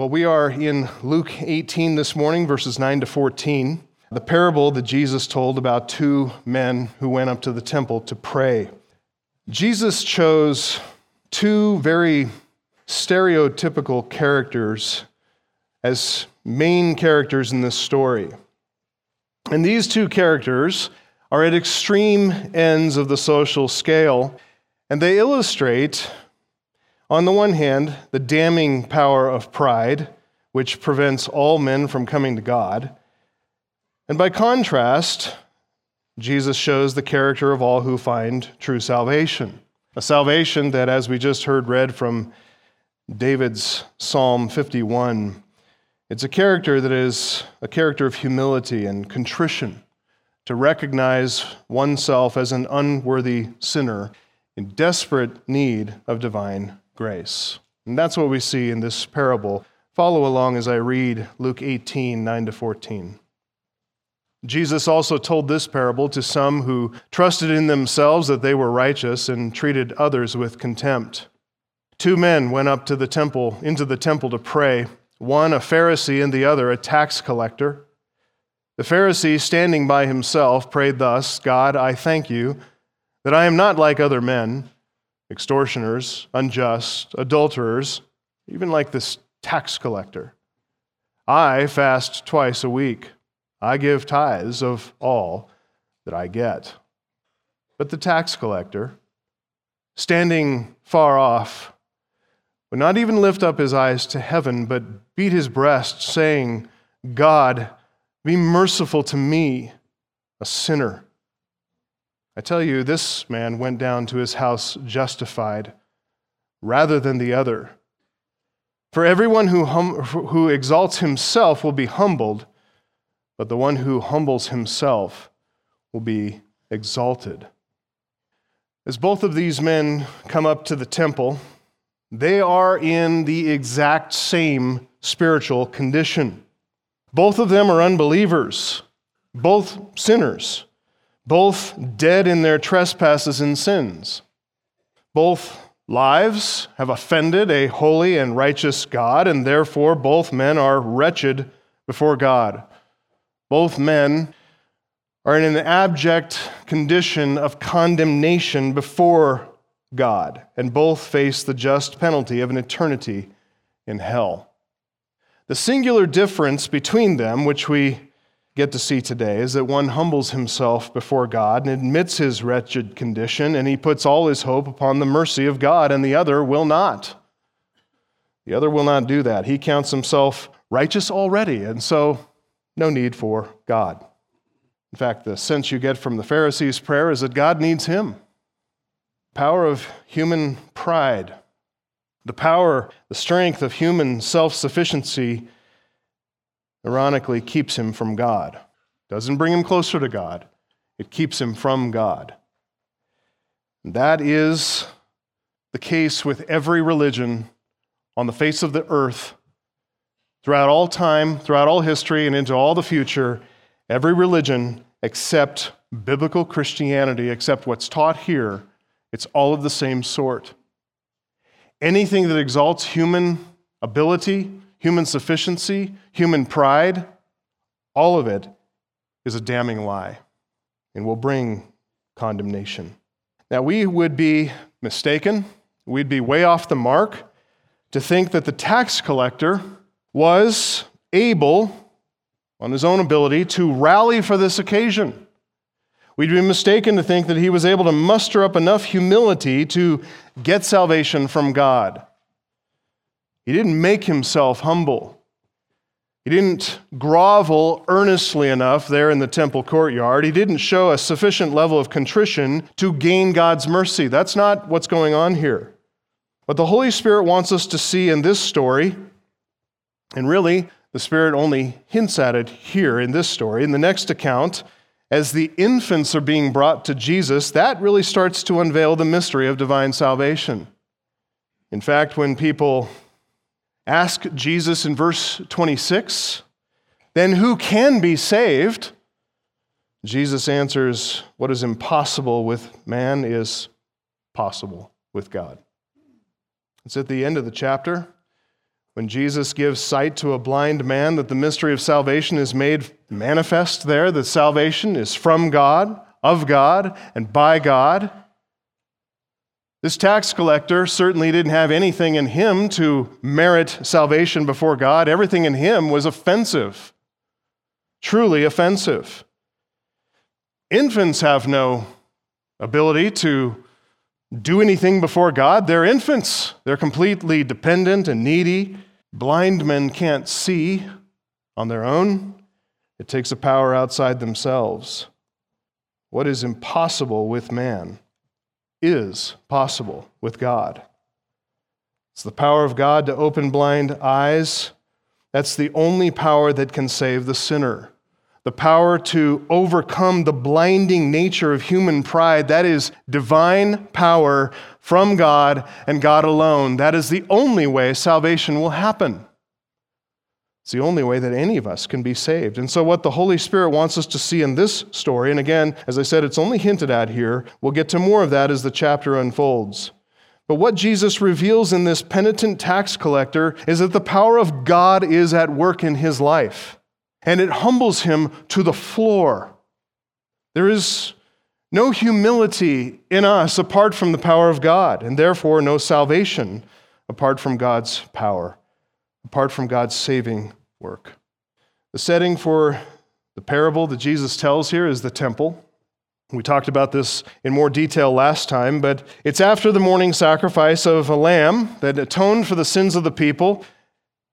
Well, we are in Luke 18 this morning, verses 9 to 14, the parable that Jesus told about two men who went up to the temple to pray. Jesus chose two very stereotypical characters as main characters in this story. And these two characters are at extreme ends of the social scale, and they illustrate on the one hand, the damning power of pride, which prevents all men from coming to God. And by contrast, Jesus shows the character of all who find true salvation. A salvation that, as we just heard read from David's Psalm 51, it's a character that is a character of humility and contrition, to recognize oneself as an unworthy sinner in desperate need of divine grace. And that's what we see in this parable. Follow along as I read Luke 18 9 to 14. Jesus also told this parable to some who trusted in themselves that they were righteous and treated others with contempt. Two men went up to the temple, into the temple to pray, one a Pharisee and the other a tax collector. The Pharisee, standing by himself, prayed thus God, I thank you that I am not like other men extortioners, unjust, adulterers, even like this tax collector. I fast twice a week. I give tithes of all that I get. But the tax collector, standing far off, would not even lift up his eyes to heaven, but beat his breast, saying, God, be merciful to me, a sinner. I tell you, this man went down to his house justified rather than the other. For everyone who, hum, who exalts himself will be humbled, but the one who humbles himself will be exalted. As both of these men come up to the temple, they are in the exact same spiritual condition. Both of them are unbelievers, both sinners both dead in their trespasses and sins. Both lives have offended a holy and righteous God, and therefore both men are wretched before God. Both men are in an abject condition of condemnation before God, and both face the just penalty of an eternity in hell. The singular difference between them, which we get to see today is that one humbles himself before God and admits his wretched condition, and he puts all his hope upon the mercy of God, and the other will not. The other will not do that. He counts himself righteous already, and so no need for God. In fact, the sense you get from the Pharisees' prayer is that God needs him. Power of human pride, the power, the strength of human self sufficiency ironically keeps him from God. Doesn't bring him closer to God, it keeps him from God. That is the case with every religion on the face of the earth throughout all time, throughout all history, and into all the future. Every religion except biblical Christianity, except what's taught here, it's all of the same sort. Anything that exalts human ability, human sufficiency, human pride, all of it is a damning lie and will bring condemnation. Now, we would be mistaken, we'd be way off the mark to think that the tax collector was able, on his own ability, to rally for this occasion. We'd be mistaken to think that he was able to muster up enough humility to get salvation from God. He didn't make himself humble. He didn't grovel earnestly enough there in the temple courtyard. He didn't show a sufficient level of contrition to gain God's mercy. That's not what's going on here. What the Holy Spirit wants us to see in this story, and really, the Spirit only hints at it here in this story, in the next account, as the infants are being brought to Jesus, that really starts to unveil the mystery of divine salvation. In fact, when people Ask Jesus in verse 26, then who can be saved? Jesus answers, What is impossible with man is possible with God. It's at the end of the chapter when Jesus gives sight to a blind man, that the mystery of salvation is made manifest there, that salvation is from God, of God, and by God. This tax collector certainly didn't have anything in him to merit salvation before God. Everything in him was offensive, truly offensive. Infants have no ability to do anything before God. They're infants, they're completely dependent and needy. Blind men can't see on their own, it takes a power outside themselves. What is impossible with man is possible with God. It's the power of God to open blind eyes. That's the only power that can save the sinner the power to overcome the blinding nature of human pride. That is divine power from God and God alone. That is the only way salvation will happen. It's the only way that any of us can be saved. And so, what the Holy Spirit wants us to see in this story, and again, as I said, it's only hinted at here, we'll get to more of that as the chapter unfolds. But what Jesus reveals in this penitent tax collector is that the power of God is at work in his life and it humbles him to the floor. There is no humility in us apart from the power of God, and therefore no salvation apart from God's power, apart from God's saving work. The setting for the parable that Jesus tells here is the temple. We talked about this in more detail last time, but it's after the morning sacrifice of a lamb that atoned for the sins of the people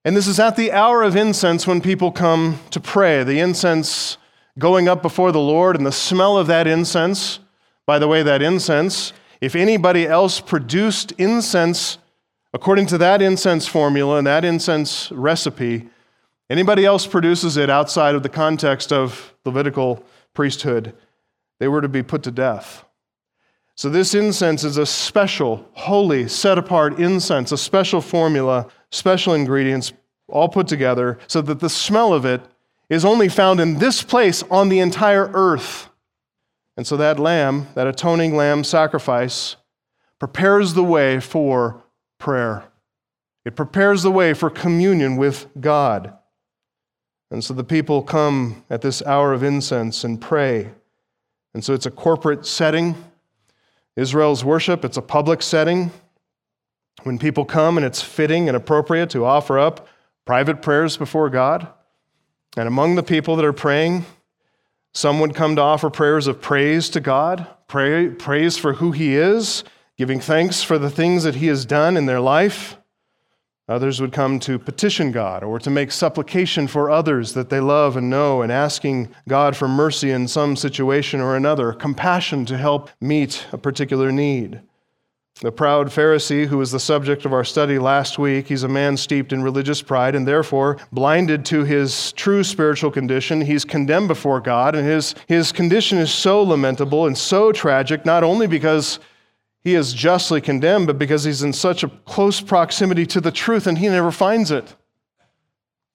and this is at the hour of incense when people come to pray. The incense going up before the Lord and the smell of that incense. By the way, that incense, if anybody else produced incense according to that incense formula and that incense recipe, anybody else produces it outside of the context of Levitical priesthood, they were to be put to death. So, this incense is a special, holy, set apart incense, a special formula special ingredients all put together so that the smell of it is only found in this place on the entire earth. And so that lamb, that atoning lamb sacrifice, prepares the way for prayer. It prepares the way for communion with God. And so the people come at this hour of incense and pray. And so it's a corporate setting. Israel's worship, it's a public setting. When people come and it's fitting and appropriate to offer up private prayers before God, and among the people that are praying, some would come to offer prayers of praise to God, pray, praise for who He is, giving thanks for the things that He has done in their life. Others would come to petition God or to make supplication for others that they love and know, and asking God for mercy in some situation or another, compassion to help meet a particular need. The proud Pharisee, who was the subject of our study last week, he's a man steeped in religious pride and therefore blinded to his true spiritual condition. He's condemned before God, and his, his condition is so lamentable and so tragic, not only because he is justly condemned, but because he's in such a close proximity to the truth and he never finds it.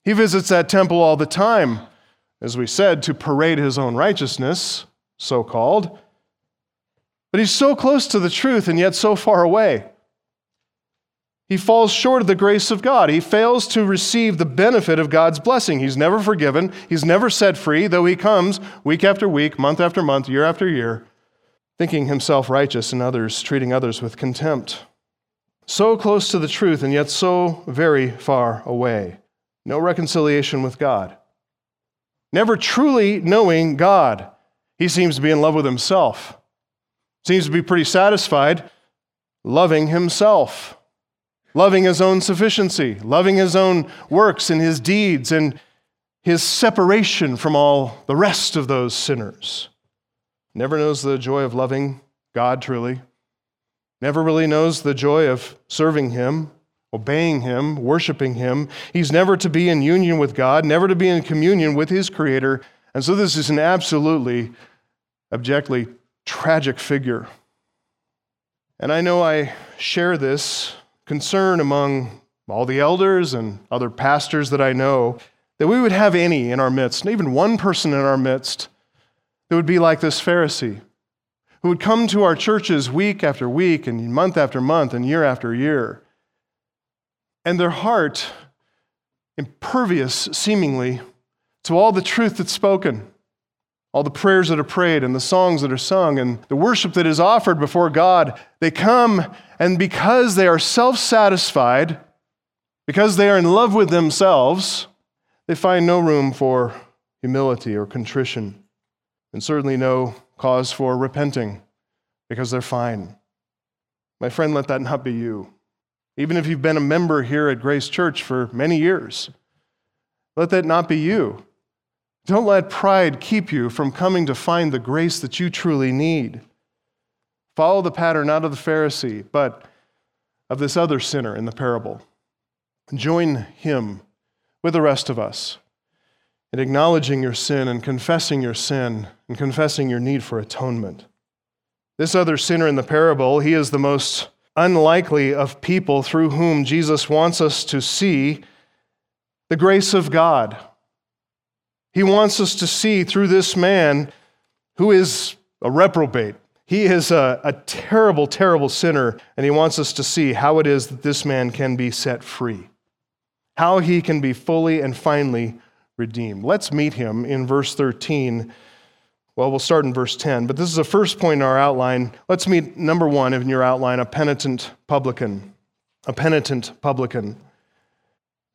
He visits that temple all the time, as we said, to parade his own righteousness, so called. But he's so close to the truth and yet so far away. He falls short of the grace of God. He fails to receive the benefit of God's blessing. He's never forgiven. He's never set free, though he comes week after week, month after month, year after year, thinking himself righteous and others, treating others with contempt. So close to the truth and yet so very far away. No reconciliation with God. Never truly knowing God. He seems to be in love with himself. Seems to be pretty satisfied loving himself, loving his own sufficiency, loving his own works and his deeds, and his separation from all the rest of those sinners. Never knows the joy of loving God truly, never really knows the joy of serving him, obeying him, worshiping him. He's never to be in union with God, never to be in communion with his creator. And so this is an absolutely, objectively tragic figure. And I know I share this concern among all the elders and other pastors that I know that we would have any in our midst, even one person in our midst, that would be like this Pharisee, who would come to our churches week after week and month after month and year after year. And their heart impervious, seemingly, to all the truth that's spoken, all the prayers that are prayed, and the songs that are sung, and the worship that is offered before God. They come, and because they are self satisfied, because they are in love with themselves, they find no room for humility or contrition, and certainly no cause for repenting because they're fine. My friend, let that not be you. Even if you've been a member here at Grace Church for many years, let that not be you. Don't let pride keep you from coming to find the grace that you truly need. Follow the pattern not of the Pharisee, but of this other sinner in the parable. Join him with the rest of us in acknowledging your sin and confessing your sin and confessing your need for atonement. This other sinner in the parable, he is the most unlikely of people through whom Jesus wants us to see the grace of God. He wants us to see through this man who is a reprobate. He is a, a, terrible, terrible sinner, and he wants us to see how it is that this man can be set free, how he can be fully and finally redeemed. Let's meet him in verse 13 well, we'll start in verse 10, but this is the first point in our outline. Let's meet number one in your outline a penitent publican. A penitent publican.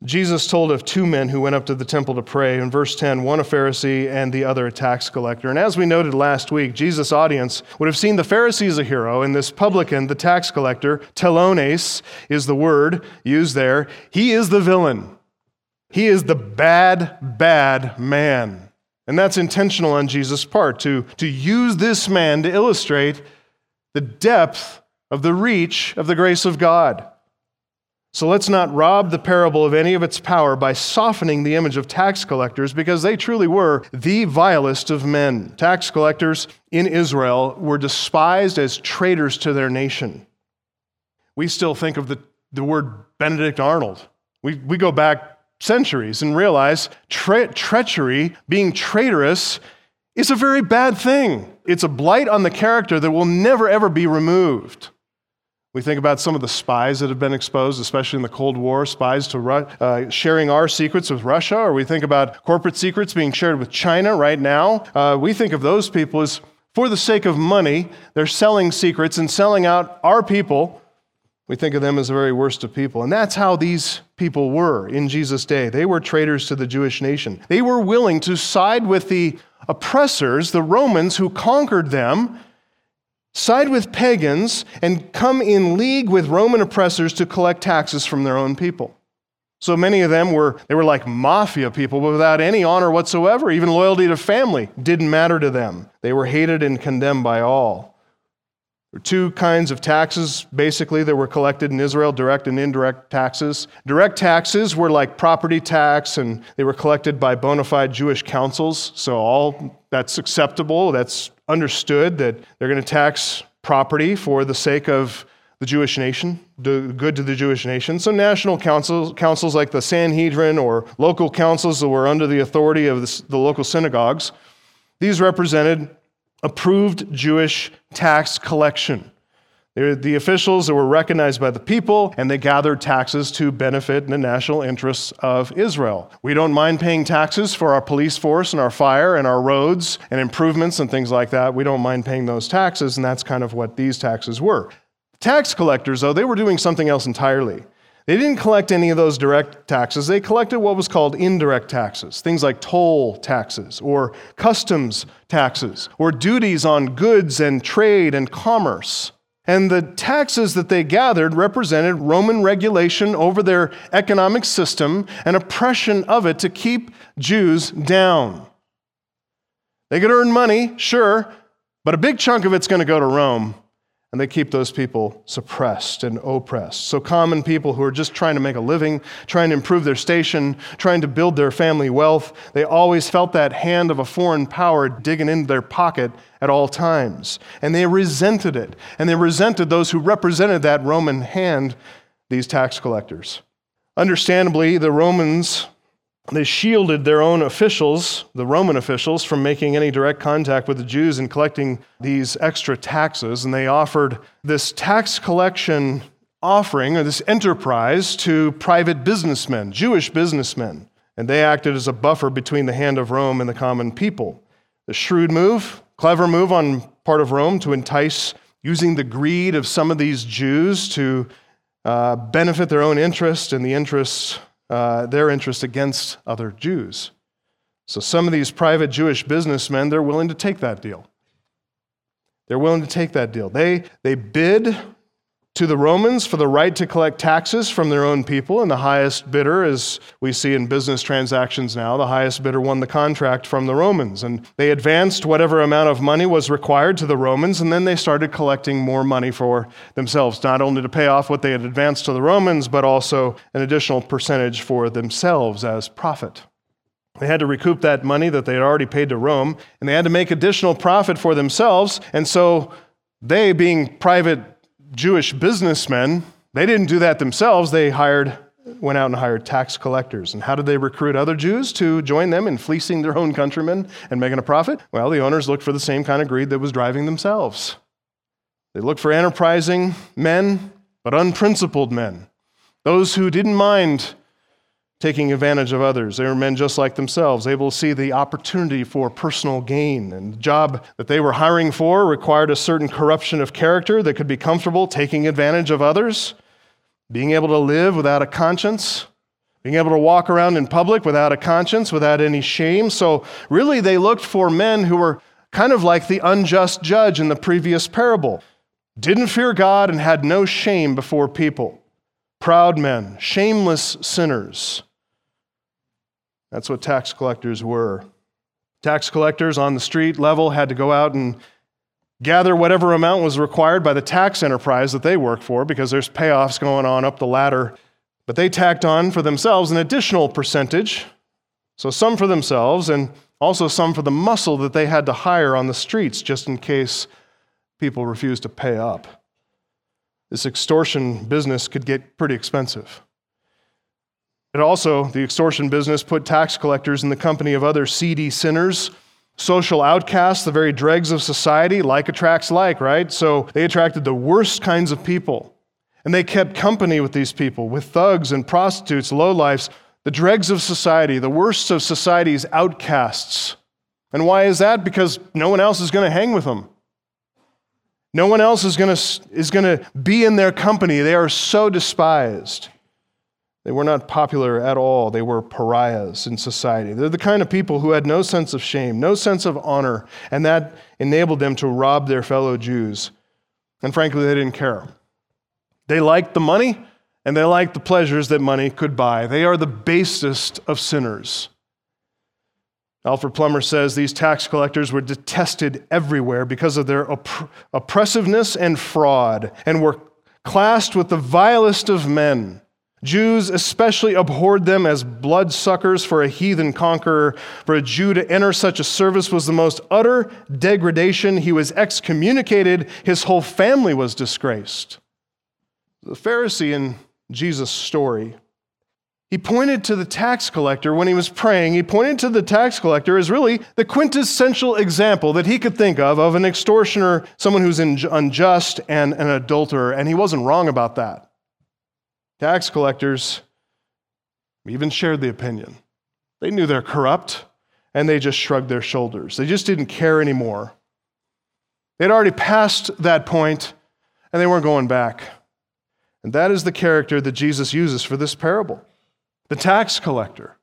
Jesus told of two men who went up to the temple to pray. In verse 10, one a Pharisee and the other a tax collector. And as we noted last week, Jesus' audience would have seen the Pharisee as a hero, and this publican, the tax collector, telones is the word used there. He is the villain. He is the bad, bad man. And that's intentional on Jesus' part to, to use this man to illustrate the depth of the reach of the grace of God. So let's not rob the parable of any of its power by softening the image of tax collectors because they truly were the vilest of men. Tax collectors in Israel were despised as traitors to their nation. We still think of the, the word Benedict Arnold. We, we go back centuries and realize tre- treachery, being traitorous, is a very bad thing. It's a blight on the character that will never, ever be removed. We think about some of the spies that have been exposed, especially in the Cold War, spies to Ru- uh, sharing our secrets with Russia, or we think about corporate secrets being shared with China right now. Uh, we think of those people as, for the sake of money, they're selling secrets and selling out our people we think of them as the very worst of people. And that's how these people were in Jesus' day. They were traitors to the Jewish nation. They were willing to side with the oppressors, the Romans who conquered them, side with pagans, and come in league with Roman oppressors to collect taxes from their own people. So many of them were they were like mafia people without any honor whatsoever. Even loyalty to family didn't matter to them. They were hated and condemned by all. There were two kinds of taxes, basically, that were collected in Israel direct and indirect taxes. Direct taxes were like property tax, and they were collected by bona fide Jewish councils. So, all that's acceptable, that's understood that they're going to tax property for the sake of the Jewish nation, do good to the Jewish nation. So, national councils, councils like the Sanhedrin or local councils that were under the authority of the, the local synagogues, these represented approved Jewish tax collection. They're the officials that were recognized by the people, and they gathered taxes to benefit the national interests of Israel. We don't mind paying taxes for our police force and our fire and our roads and improvements and things like that. We don't mind paying those taxes, and that's kind of what these taxes were. Tax collectors, though, they were doing something else entirely. They didn't collect any of those direct taxes. They collected what was called indirect taxes, things like toll taxes or customs taxes or duties on goods and trade and commerce. And the taxes that they gathered represented Roman regulation over their economic system and oppression of it to keep Jews down. They could earn money, sure, but a big chunk of it's going to go to Rome and they keep those people suppressed and oppressed. So, common people who are just trying to make a living, trying to improve their station, trying to build their family wealth, they always felt that hand of a foreign power digging into their pocket at all times. And they resented it. And they resented those who represented that Roman hand, these tax collectors. Understandably, the Romans they shielded their own officials, the Roman officials, from making any direct contact with the Jews and collecting these extra taxes. And they offered this tax collection offering or this enterprise to private businessmen, Jewish businessmen. and they acted as a buffer between the hand of Rome and the common people. The shrewd move, clever move on part of Rome to entice, using the greed of some of these Jews to uh, benefit their own interest and the interests, uh, their interest against other Jews. So some of these private Jewish businessmen, they're willing to take that deal. They're willing to take that deal. They, they bid to the Romans for the right to collect taxes from their own people, and the highest bidder, as we see in business transactions now, the highest bidder won the contract from the Romans. And they advanced whatever amount of money was required to the Romans, and then they started collecting more money for themselves, not only to pay off what they had advanced to the Romans, but also an additional percentage for themselves as profit. They had to recoup that money that they had already paid to Rome, and they had to make additional profit for themselves. And so they, being private Jewish businessmen, they didn't do that themselves. They hired, went out and hired tax collectors. And how did they recruit other Jews to join them in fleecing their own countrymen and making a profit? Well, the owners looked for the same kind of greed that was driving themselves. They looked for enterprising men, but unprincipled men. Those who didn't mind taking advantage of others. They were men just like themselves, able to see the opportunity for personal gain. And the job that they were hiring for required a certain corruption of character that could be comfortable taking advantage of others, being able to live without a conscience. Being able to walk around in public without a conscience, without any shame. So, really, they looked for men who were kind of like the unjust judge in the previous parable. Didn't fear God and had no shame before people. Proud men, shameless sinners. That's what tax collectors were. Tax collectors on the street level had to go out and gather whatever amount was required by the tax enterprise that they work for because there's payoffs going on up the ladder. But they tacked on for themselves an additional percentage. So some for themselves and also some for the muscle that they had to hire on the streets just in case people refused to pay up. This extortion business could get pretty expensive. It also, the extortion business, put tax collectors in the company of other seedy sinners, social outcasts, the very dregs of society. Like attracts like, right? So they attracted the worst kinds of people. And they kept company with these people, with thugs and prostitutes, lowlifes, the dregs of society, the worst of society's outcasts. And why is that? Because no one else is going to hang with them. No one else is going to, is going to be in their company. They are so despised. They were not popular at all. They were pariahs in society. They're the kind of people who had no sense of shame, no sense of honor, and that enabled them to rob their fellow Jews. And frankly, they didn't care. They liked the money and they liked the pleasures that money could buy. They are the basest of sinners. Alfred Plummer says these tax collectors were detested everywhere because of their opp- oppressiveness and fraud and were classed with the vilest of men. Jews especially abhorred them as bloodsuckers for a heathen conqueror. For a Jew to enter such a service was the most utter degradation. He was excommunicated, his whole family was disgraced. The Pharisee in Jesus' story, he pointed to the tax collector when he was praying. He pointed to the tax collector as really the quintessential example that he could think of of an extortioner, someone who's unjust, and an adulterer. And he wasn't wrong about that. Tax collectors even shared the opinion. They knew they're corrupt, and they just shrugged their shoulders. They just didn't care anymore. They'd already passed that point, and they weren't going back. And that is the character that Jesus uses for this parable the tax collector,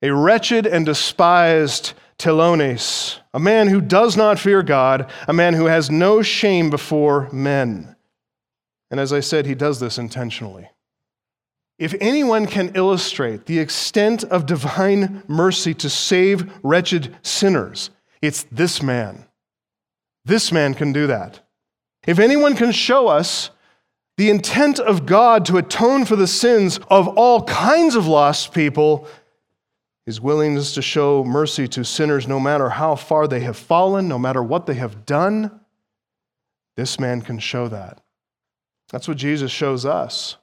a wretched and despised telones, a man who does not fear God, a man who has no shame before men. And as I said, he does this intentionally. If anyone can illustrate the extent of divine mercy to save wretched sinners, it's this man. This man can do that. If anyone can show us the intent of God to atone for the sins of all kinds of lost people, his willingness to show mercy to sinners no matter how far they have fallen, no matter what they have done, this man can show that. That's what Jesus shows us.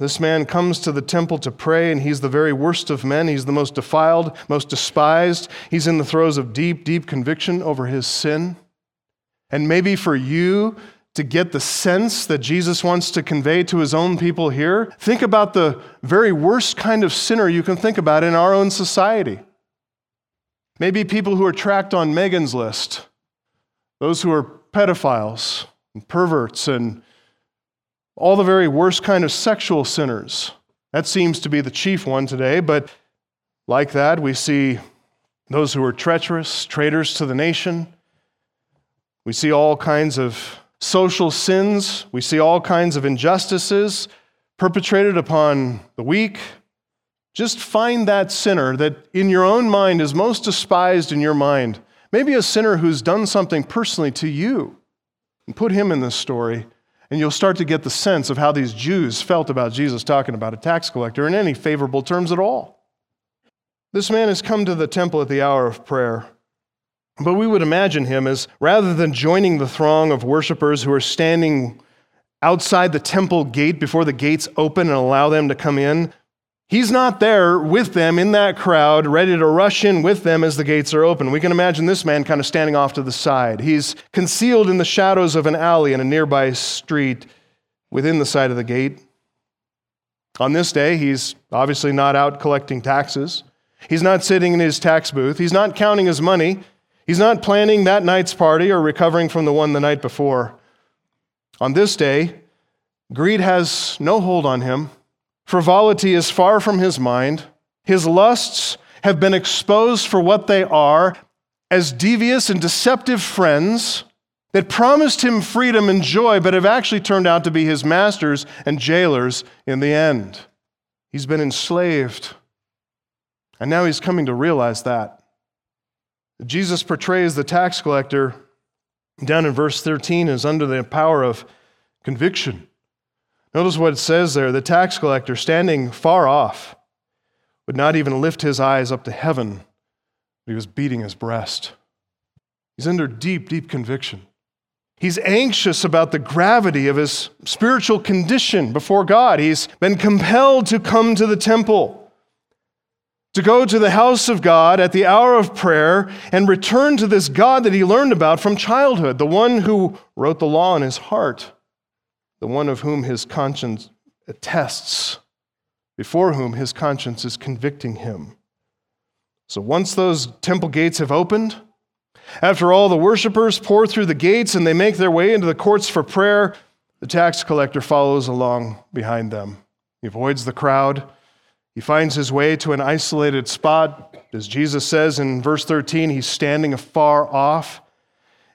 This man comes to the temple to pray, and he's the very worst of men. He's the most defiled, most despised. He's in the throes of deep, deep conviction over his sin. And maybe for you to get the sense that Jesus wants to convey to his own people here, think about the very worst kind of sinner you can think about in our own society. Maybe people who are tracked on Megan's list, those who are pedophiles and perverts and all the very worst kind of sexual sinners. That seems to be the chief one today, but like that, we see those who are treacherous, traitors to the nation. We see all kinds of social sins. We see all kinds of injustices perpetrated upon the weak. Just find that sinner that in your own mind is most despised in your mind. Maybe a sinner who's done something personally to you. And put him in this story, and you'll start to get the sense of how these Jews felt about Jesus talking about a tax collector in any favorable terms at all. This man has come to the temple at the hour of prayer. But we would imagine him as rather than joining the throng of worshipers who are standing outside the temple gate before the gates open and allow them to come in, he's not there with them in that crowd, ready to rush in with them as the gates are open. We can imagine this man kind of standing off to the side. He's concealed in the shadows of an alley in a nearby street within the side of the gate. On this day, he's obviously not out collecting taxes. He's not sitting in his tax booth. He's not counting his money. He's not planning that night's party or recovering from the one the night before. On this day, greed has no hold on him. Frivolity is far from his mind. His lusts have been exposed for what they are as devious and deceptive friends that promised him freedom and joy, but have actually turned out to be his masters and jailers in the end. He's been enslaved. And now he's coming to realize that. Jesus portrays the tax collector down in verse 13 as under the power of conviction. Notice what it says there the tax collector, standing far off, would not even lift his eyes up to heaven, but he was beating his breast. He's under deep, deep conviction. He's anxious about the gravity of his spiritual condition before God. He's been compelled to come to the temple to go to the house of God at the hour of prayer and return to this God that he learned about from childhood, the one who wrote the law in his heart, the one of whom his conscience attests, before whom his conscience is convicting him. So once those temple gates have opened, after all the worshipers pour through the gates and they make their way into the courts for prayer, the tax collector follows along behind them. He avoids the crowd. He finds his way to an isolated spot. As Jesus says in verse 13, he's standing afar off.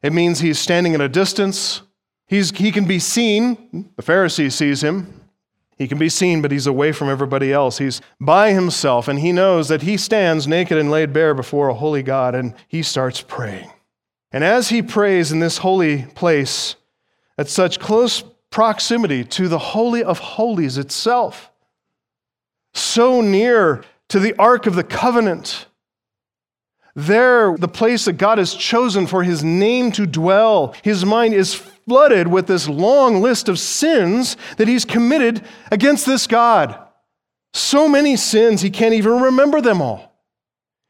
It means he's standing at a distance. He's, he can be seen. The Pharisee sees him. He can be seen, but he's away from everybody else. He's by himself, and he knows that he stands naked and laid bare before a holy God, and he starts praying. And as he prays in this holy place, at such close proximity to the Holy of Holies itself, so near to the Ark of the Covenant. There, the place that God has chosen for his name to dwell, his mind is flooded with this long list of sins that he's committed against this God. So many sins, he can't even remember them all.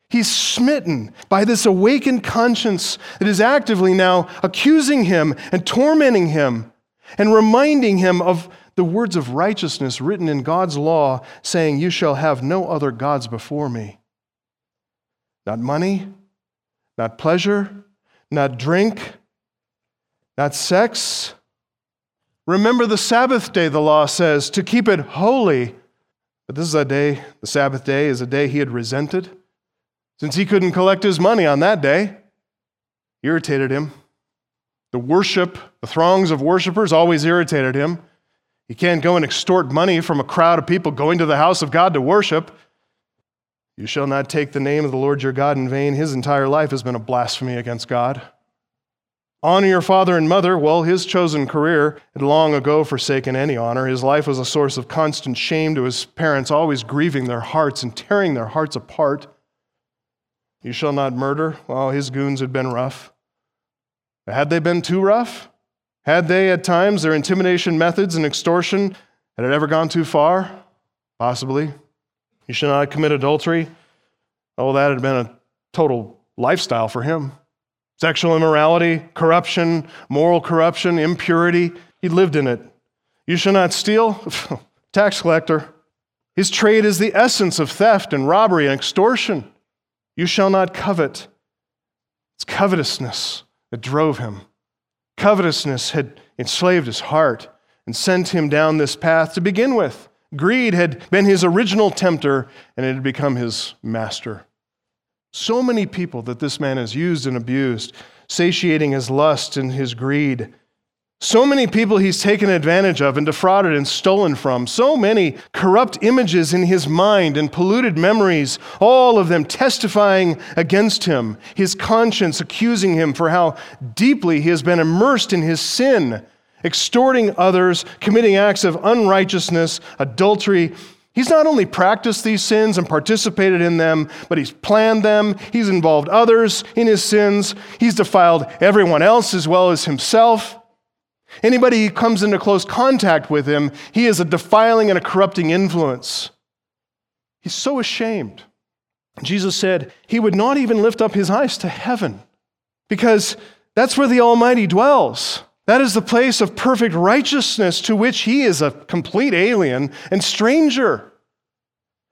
He's smitten by this awakened conscience that is actively now accusing him and tormenting him and reminding him of the words of righteousness written in God's law, saying, You shall have no other gods before me. Not money, not pleasure, not drink, not sex. Remember the Sabbath day, the law says, to keep it holy. But this is a day, the Sabbath day is a day he had resented. Since he couldn't collect his money on that day, irritated him. The worship, the throngs of worshipers always irritated him. He can't go and extort money from a crowd of people going to the house of God to worship. You shall not take the name of the Lord your God in vain. His entire life has been a blasphemy against God. Honor your father and mother. Well, his chosen career had long ago forsaken any honor. His life was a source of constant shame to his parents, always grieving their hearts and tearing their hearts apart. You shall not murder. Well, his goons had been rough. Had they been too rough? Had they, at times, their intimidation methods and extortion, had it ever gone too far? Possibly. You should not commit adultery. Oh, that had been a total lifestyle for him. Sexual immorality, corruption, moral corruption, impurity. He lived in it. You shall not steal. Tax collector. His trade is the essence of theft and robbery and extortion. You shall not covet. It's covetousness that drove him. Covetousness had enslaved his heart and sent him down this path to begin with. Greed had been his original tempter, and it had become his master. So many people that this man has used and abused, satiating his lust and his greed. So many people he's taken advantage of and defrauded and stolen from. So many corrupt images in his mind and polluted memories, all of them testifying against him, his conscience accusing him for how deeply he has been immersed in his sin, extorting others, committing acts of unrighteousness, adultery, He's not only practiced these sins and participated in them, but he's planned them. He's involved others in his sins. He's defiled everyone else as well as himself. Anybody who comes into close contact with him, he is a defiling and a corrupting influence. He's so ashamed. Jesus said he would not even lift up his eyes to heaven because that's where the Almighty dwells. That is the place of perfect righteousness to which he is a complete alien and stranger.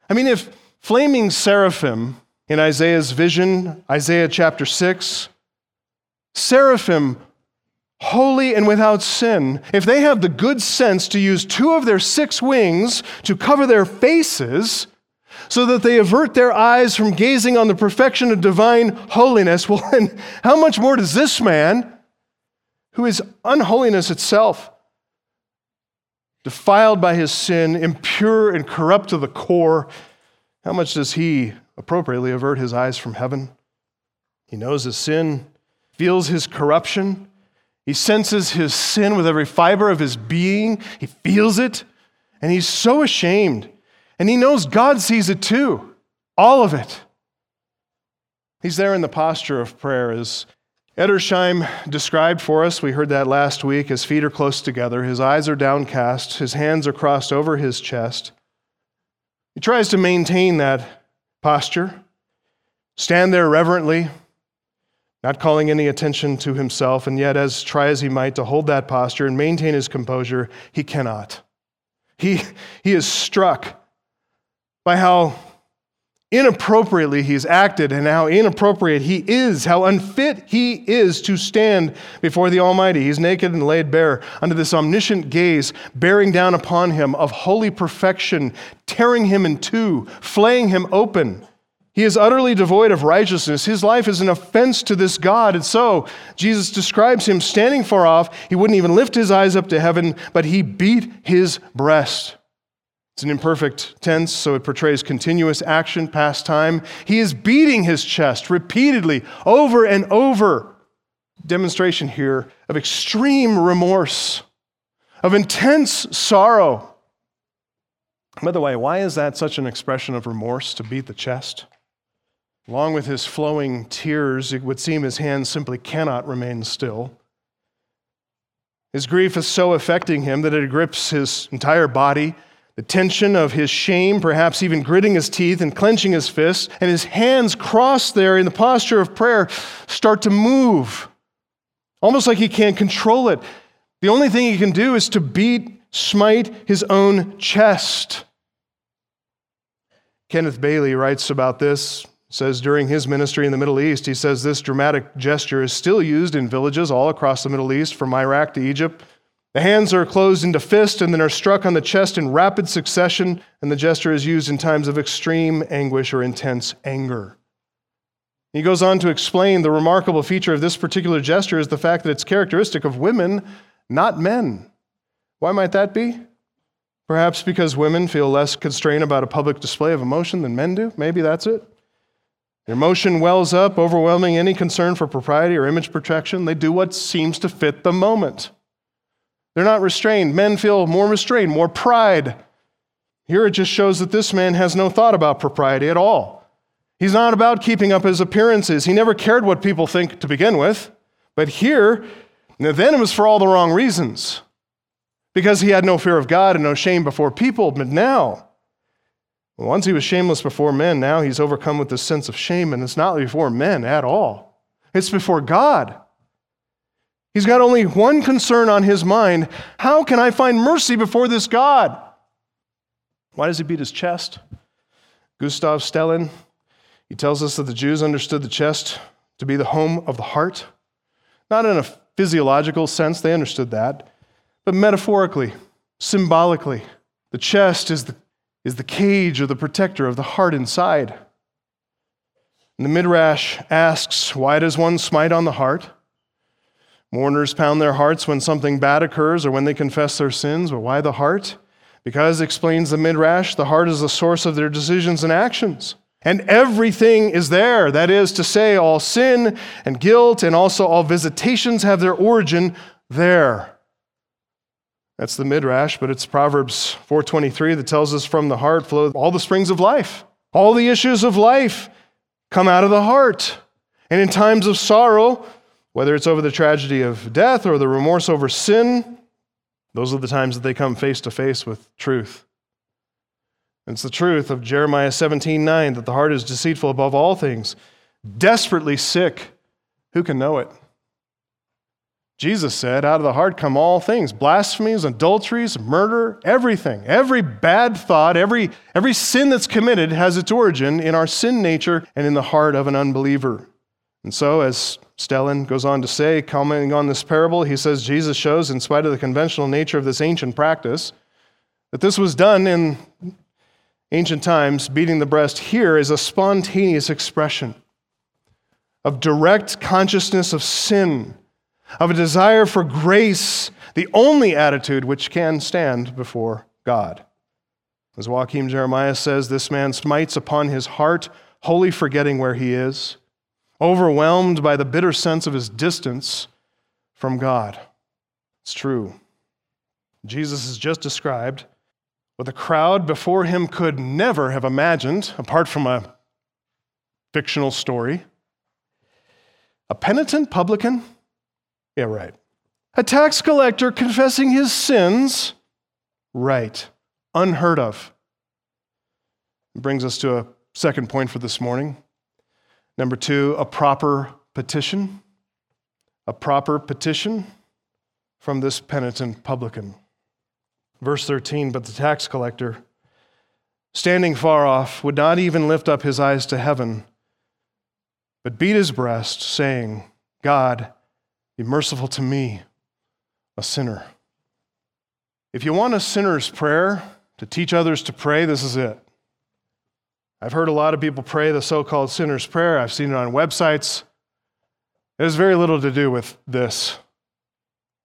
I mean, if flaming seraphim in Isaiah's vision, Isaiah chapter 6, seraphim, holy and without sin, if they have the good sense to use two of their six wings to cover their faces, so that they avert their eyes from gazing on the perfection of divine holiness. Well, then, how much more does this man, who is unholiness itself, defiled by his sin, impure and corrupt to the core, how much does he appropriately avert his eyes from heaven? He knows his sin, feels his corruption, he senses his sin with every fiber of his being, he feels it, and he's so ashamed. And he knows God sees it too, all of it. He's there in the posture of prayer as Edersheim described for us, we heard that last week. His feet are close together, his eyes are downcast, his hands are crossed over his chest. He tries to maintain that posture, stand there reverently, not calling any attention to himself, and yet, as try as he might to hold that posture and maintain his composure, he cannot. He, he is struck by how inappropriately he's acted and how inappropriate he is, how unfit he is to stand before the Almighty. He's naked and laid bare under this omniscient gaze, bearing down upon him of holy perfection, tearing him in two, flaying him open. He is utterly devoid of righteousness. His life is an offense to this God. And so, Jesus describes him standing far off. He wouldn't even lift his eyes up to heaven, but he beat his breast. It's an imperfect tense, so it portrays continuous action, past time. He is beating his chest repeatedly, over and over. Demonstration here of extreme remorse, of intense sorrow. By the way, why is that such an expression of remorse to beat the chest? Along with his flowing tears, it would seem his hands simply cannot remain still. His grief is so affecting him that it grips his entire body the tension of his shame, perhaps even gritting his teeth and clenching his fists, and his hands crossed there in the posture of prayer start to move, almost like he can't control it. The only thing he can do is to beat, smite his own chest. Kenneth Bailey writes about this says during his ministry in the Middle East, he says this dramatic gesture is still used in villages all across the Middle East, from Iraq to Egypt. The hands are closed into fist and then are struck on the chest in rapid succession, and the gesture is used in times of extreme anguish or intense anger. He goes on to explain the remarkable feature of this particular gesture is the fact that it's characteristic of women, not men. Why might that be? Perhaps because women feel less constrained about a public display of emotion than men do. Maybe that's it. Their emotion wells up, overwhelming any concern for propriety or image protection. They do what seems to fit the moment. They're not restrained. Men feel more restrained, more pride. Here it just shows that this man has no thought about propriety at all. He's not about keeping up his appearances. He never cared what people think to begin with. But here, then it was for all the wrong reasons. Because he had no fear of God and no shame before people. But now, once he was shameless before men, now he's overcome with this sense of shame, and it's not before men at all. it's before God. He's got only one concern on his mind how can I find mercy before this God? Why does he beat his chest? Gustav Stählin, he tells us that the Jews understood the chest to be the home of the heart. Not in a physiological sense, they understood that, but metaphorically, symbolically. The chest is the, is the cage or the protector of the heart inside. And the Midrash asks, Why does one smite on the heart? Mourners pound their hearts when something bad occurs or when they confess their sins. But why the heart? Because, explains the Midrash, the heart is the source of their decisions and actions. And everything is there. That is to say, all sin and guilt and also all visitations have their origin there. That's the Midrash, but it's Proverbs 4:23 that tells us from the heart flow all the springs of life. All the issues of life come out of the heart. And in times of sorrow, whether it's over the tragedy of death or the remorse over sin, those are the times that they come face to face with truth. It's the truth of Jeremiah 17 9 that the heart is deceitful above all things, desperately sick. Who can know it? Jesus said, Out of the heart come all things blasphemies, adulteries, murder, everything. Every bad thought, every, every sin that's committed has its origin in our sin nature and in the heart of an unbeliever. And so, as Stählin goes on to say, commenting on this parable, he says Jesus shows, in spite of the conventional nature of this ancient practice, that this was done in ancient times. Beating the breast here is a spontaneous expression of direct consciousness of sin, of a desire for grace, the only attitude which can stand before God. As Joachim Jeremiah says, this man smites upon his heart, wholly forgetting where he is overwhelmed by the bitter sense of his distance from God. It's true. Jesus has just described what the crowd before him could never have imagined, apart from a fictional story. A penitent publican? Yeah, right. A tax collector confessing his sins? Right. Unheard of. It brings us to a second point for this morning. Number two, a proper petition. A proper petition from this penitent publican. Verse 13 But the tax collector, standing far off, would not even lift up his eyes to heaven, but beat his breast, saying, God, be merciful to me, a sinner. If you want a sinner's prayer to teach others to pray, this is it. I've heard a lot of people pray the so called sinner's prayer. I've seen it on websites. It has very little to do with this.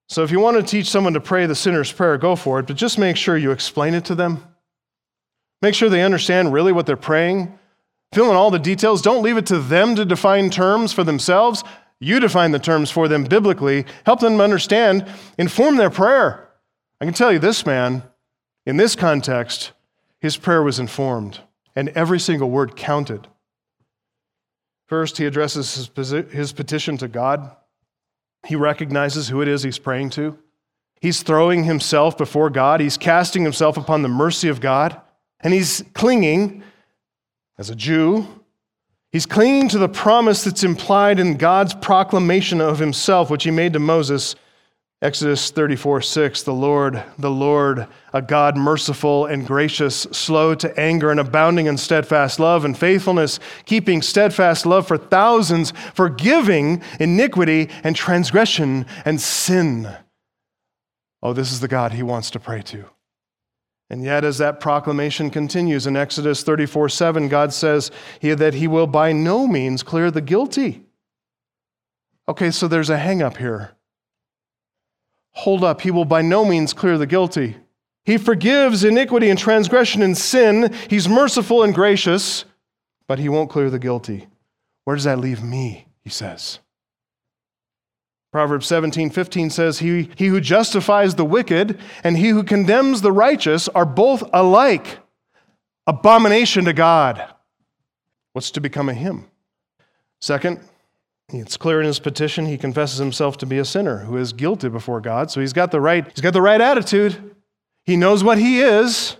So if you want to teach someone to pray the sinner's prayer, go for it, but just make sure you explain it to them. Make sure they understand really what they're praying. Fill in all the details. Don't leave it to them to define terms for themselves. You define the terms for them biblically. Help them understand. Inform their prayer. I can tell you this man, in this context, his prayer was informed and every single word counted. First, he addresses his, his petition to God. He recognizes who it is he's praying to. He's throwing himself before God. He's casting himself upon the mercy of God. And he's clinging, as a Jew, he's clinging to the promise that's implied in God's proclamation of himself, which he made to Moses Exodus 34 6, the Lord, the Lord, a God merciful and gracious, slow to anger and abounding in steadfast love and faithfulness, keeping steadfast love for thousands, forgiving iniquity and transgression and sin. Oh, this is the God he wants to pray to. And yet, as that proclamation continues in Exodus 34 7, God says that he will by no means clear the guilty. Okay, so there's a hang up here. Hold up, he will by no means clear the guilty. He forgives iniquity and transgression and sin. He's merciful and gracious, but he won't clear the guilty. Where does that leave me? He says. Proverbs 17, 15 says, he, he who justifies the wicked and he who condemns the righteous are both alike abomination to God. What's to become of him? Second, it's clear in his petition he confesses himself to be a sinner who is guilty before God. So he's got the right, he's got the right attitude. He knows what he is.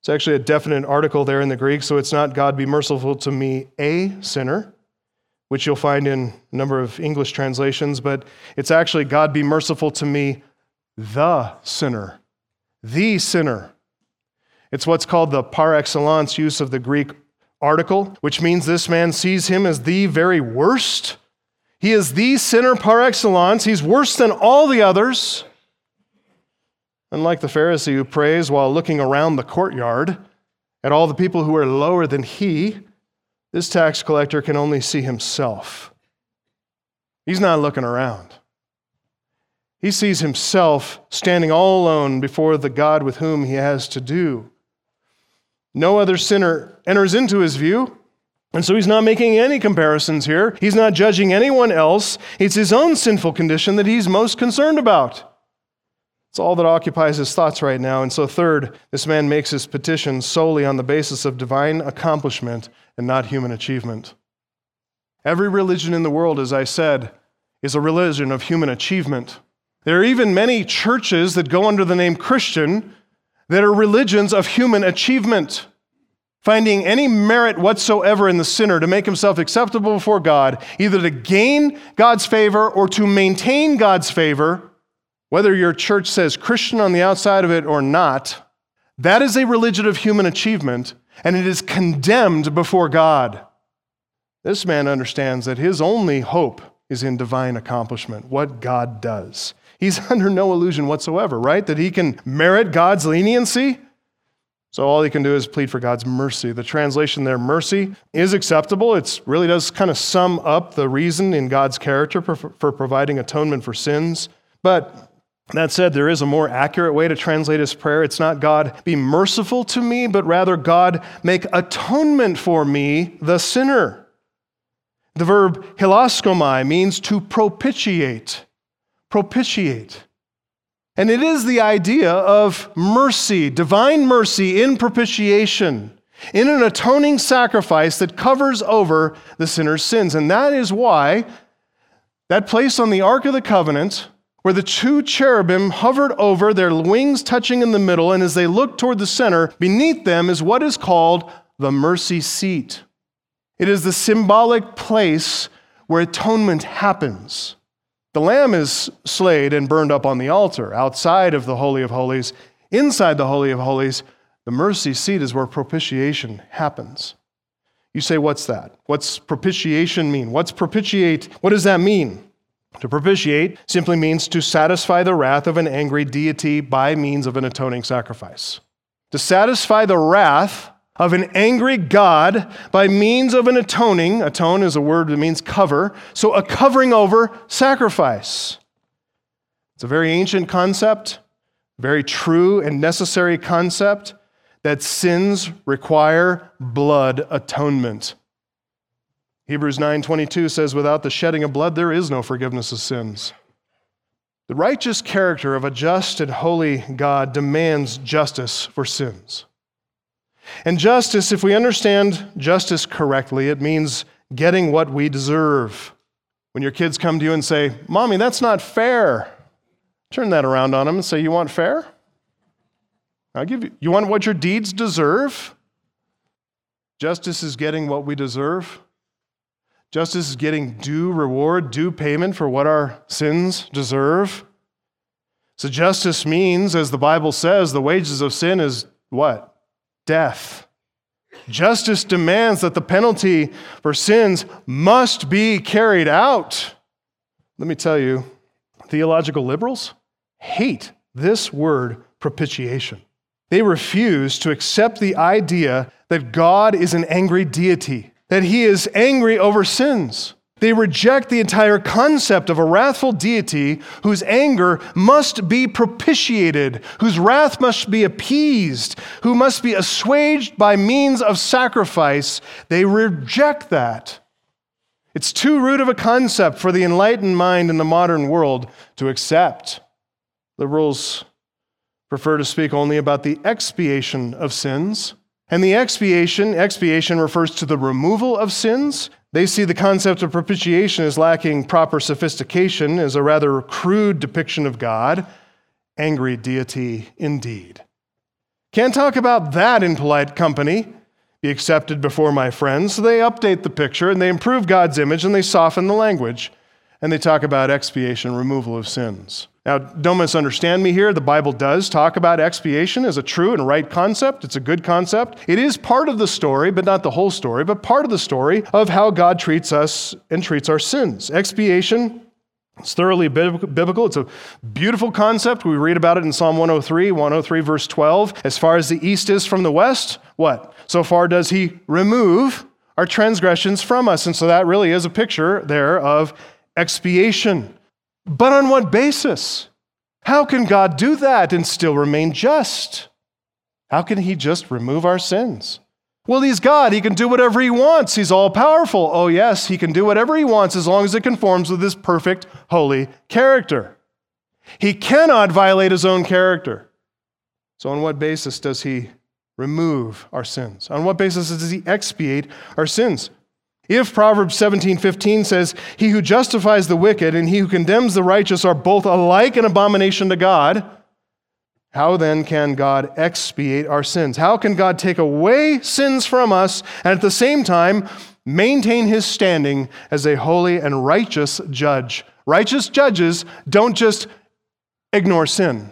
It's actually a definite article there in the Greek, so it's not God be merciful to me, a sinner, which you'll find in a number of English translations, but it's actually God be merciful to me, the sinner. The sinner. It's what's called the par excellence use of the Greek article, which means this man sees him as the very worst. He is the sinner par excellence. He's worse than all the others. Unlike the Pharisee who prays while looking around the courtyard at all the people who are lower than he, this tax collector can only see himself. He's not looking around. He sees himself standing all alone before the God with whom he has to do. No other sinner enters into his view. And so he's not making any comparisons here. He's not judging anyone else. It's his own sinful condition that he's most concerned about. It's all that occupies his thoughts right now. And so, third, this man makes his petition solely on the basis of divine accomplishment and not human achievement. Every religion in the world, as I said, is a religion of human achievement. There are even many churches that go under the name Christian that are religions of human achievement, finding any merit whatsoever in the sinner to make himself acceptable before God, either to gain God's favor or to maintain God's favor whether your church says Christian on the outside of it or not, that is a religion of human achievement, and it is condemned before God. This man understands that his only hope is in divine accomplishment, what God does. He's under no illusion whatsoever, right? That he can merit God's leniency. So all he can do is plead for God's mercy. The translation there, mercy, is acceptable. It really does kind of sum up the reason in God's character for, for providing atonement for sins. But that said, there is a more accurate way to translate his prayer. It's not God, be merciful to me, but rather, God, make atonement for me, the sinner. The verb hilaskomai means to propitiate. Propitiate. And it is the idea of mercy, divine mercy in propitiation, in an atoning sacrifice that covers over the sinner's sins. And that is why that place on the Ark of the Covenant where the two cherubim hovered over, their wings touching in the middle, and as they looked toward the center, beneath them is what is called the mercy seat. It is the symbolic place where atonement happens. The lamb is slayed and burned up on the altar outside of the Holy of Holies. Inside the Holy of Holies, the mercy seat is where propitiation happens. You say, What's that? What's propitiation mean? What's propitiate? What does that mean? To propitiate simply means to satisfy the wrath of an angry deity by means of an atoning sacrifice. To satisfy the wrath of an angry God by means of an atoning, atone is a word that means cover, so a covering over sacrifice. It's a very ancient concept, very true and necessary concept that sins require blood atonement. Hebrews 9:22 says without the shedding of blood there is no forgiveness of sins. The righteous character of a just and holy God demands justice for sins. And justice, if we understand justice correctly, it means getting what we deserve. When your kids come to you and say, Mommy, that's not fair, turn that around on them and say, You want fair? I'll give you, you want what your deeds deserve? Justice is getting what we deserve. Justice is getting due reward, due payment for what our sins deserve. So, justice means, as the Bible says, the wages of sin is what? Death. Justice demands that the penalty for sins must be carried out. Let me tell you, theological liberals hate this word propitiation. They refuse to accept the idea that God is an angry deity that he is angry over sins. They reject the entire concept of a wrathful deity whose anger must be propitiated, whose wrath must be appeased, who must be assuaged by means of sacrifice. They reject that. It's too rude of a concept for the enlightened mind in the modern world to accept. Liberals prefer to speak only about the expiation of sins and the expiation, expiation refers to the removal of sins. They see the concept of propitiation as lacking proper sophistication, as a rather crude depiction of God. Angry deity indeed. Can't talk about that in polite company be accepted before my friends. So they update the picture and they improve God's image and they soften the language and they talk about expiation, removal of sins. Now, don't misunderstand me here. The Bible does talk about expiation as a true and right concept. It's a good concept. It is part of the story, but not the whole story, but part of the story of how God treats us and treats our sins. Expiation it's thoroughly biblical. It's a beautiful concept. We read about it in Psalm 103, 103, verse 12. As far as the east is from the west, what? So far does he remove our transgressions from us. And so that really is a picture there of expiation. But on what basis? How can God do that and still remain just? How can He just remove our sins? Well, He's God. He can do whatever He wants. He's all powerful. Oh, yes, He can do whatever He wants as long as it conforms with His perfect, holy character. He cannot violate His own character. So, on what basis does He remove our sins? On what basis does He expiate our sins? If Proverbs 17:15 says, "He who justifies the wicked and he who condemns the righteous are both alike an abomination to God," how then can God expiate our sins? How can God take away sins from us and at the same time maintain his standing as a holy and righteous judge? Righteous judges don't just ignore sin.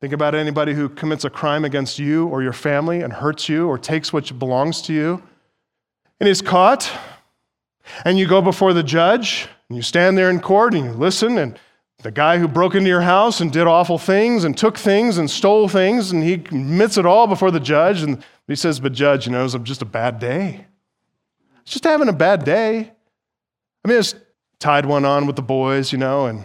Think about anybody who commits a crime against you or your family and hurts you or takes what belongs to you and is caught, and you go before the judge, and you stand there in court and you listen, and the guy who broke into your house and did awful things and took things and stole things, and he admits it all before the judge, and he says, But, judge, you know, it was just a bad day. It's just having a bad day. I mean, I just tied one on with the boys, you know, and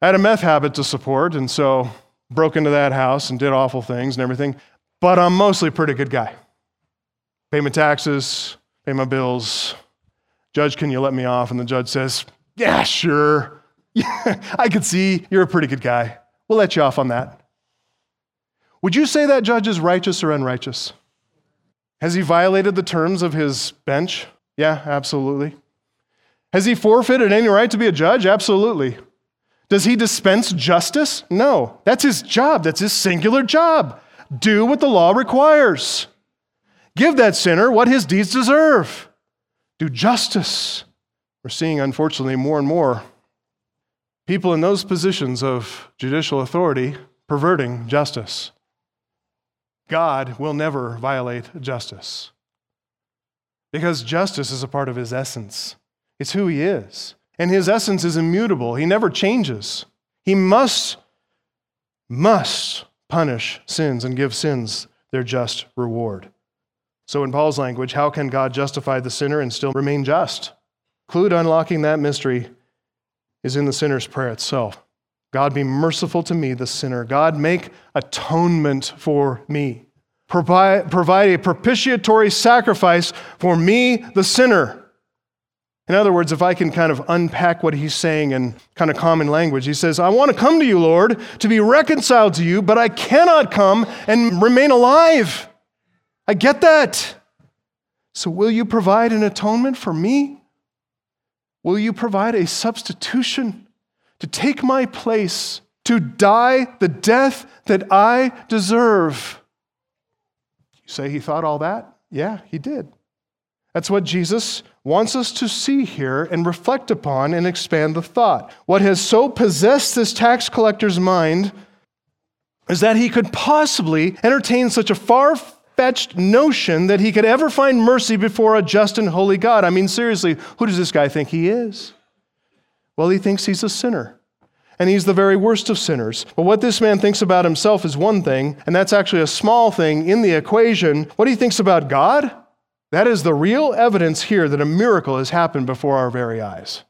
I had a meth habit to support, and so broke into that house and did awful things and everything. But I'm mostly a pretty good guy pay my taxes, pay my bills. Judge, can you let me off? And the judge says, Yeah, sure. I could see you're a pretty good guy. We'll let you off on that. Would you say that judge is righteous or unrighteous? Has he violated the terms of his bench? Yeah, absolutely. Has he forfeited any right to be a judge? Absolutely. Does he dispense justice? No. That's his job. That's his singular job. Do what the law requires. Give that sinner what his deeds deserve. Do justice. We're seeing, unfortunately, more and more people in those positions of judicial authority perverting justice. God will never violate justice because justice is a part of his essence. It's who he is. And his essence is immutable. He never changes. He must, must punish sins and give sins their just reward. So, in Paul's language, how can God justify the sinner and still remain just? Clue to unlocking that mystery is in the sinner's prayer itself. God, be merciful to me, the sinner. God, make atonement for me. Provide, provide a propitiatory sacrifice for me, the sinner. In other words, if I can kind of unpack what he's saying in kind of common language, he says, I want to come to you, Lord, to be reconciled to you, but I cannot come and remain alive. I get that. So, will you provide an atonement for me? Will you provide a substitution to take my place, to die the death that I deserve? You say he thought all that? Yeah, he did. That's what Jesus wants us to see here and reflect upon and expand the thought. What has so possessed this tax collector's mind is that he could possibly entertain such a far fetched notion that he could ever find mercy before a just and holy God. I mean, seriously, who does this guy think he is? Well, he thinks he's a sinner. And he's the very worst of sinners. But what this man thinks about himself is one thing, and that's actually a small thing in the equation. What he thinks about God, that is the real evidence here that a miracle has happened before our very eyes.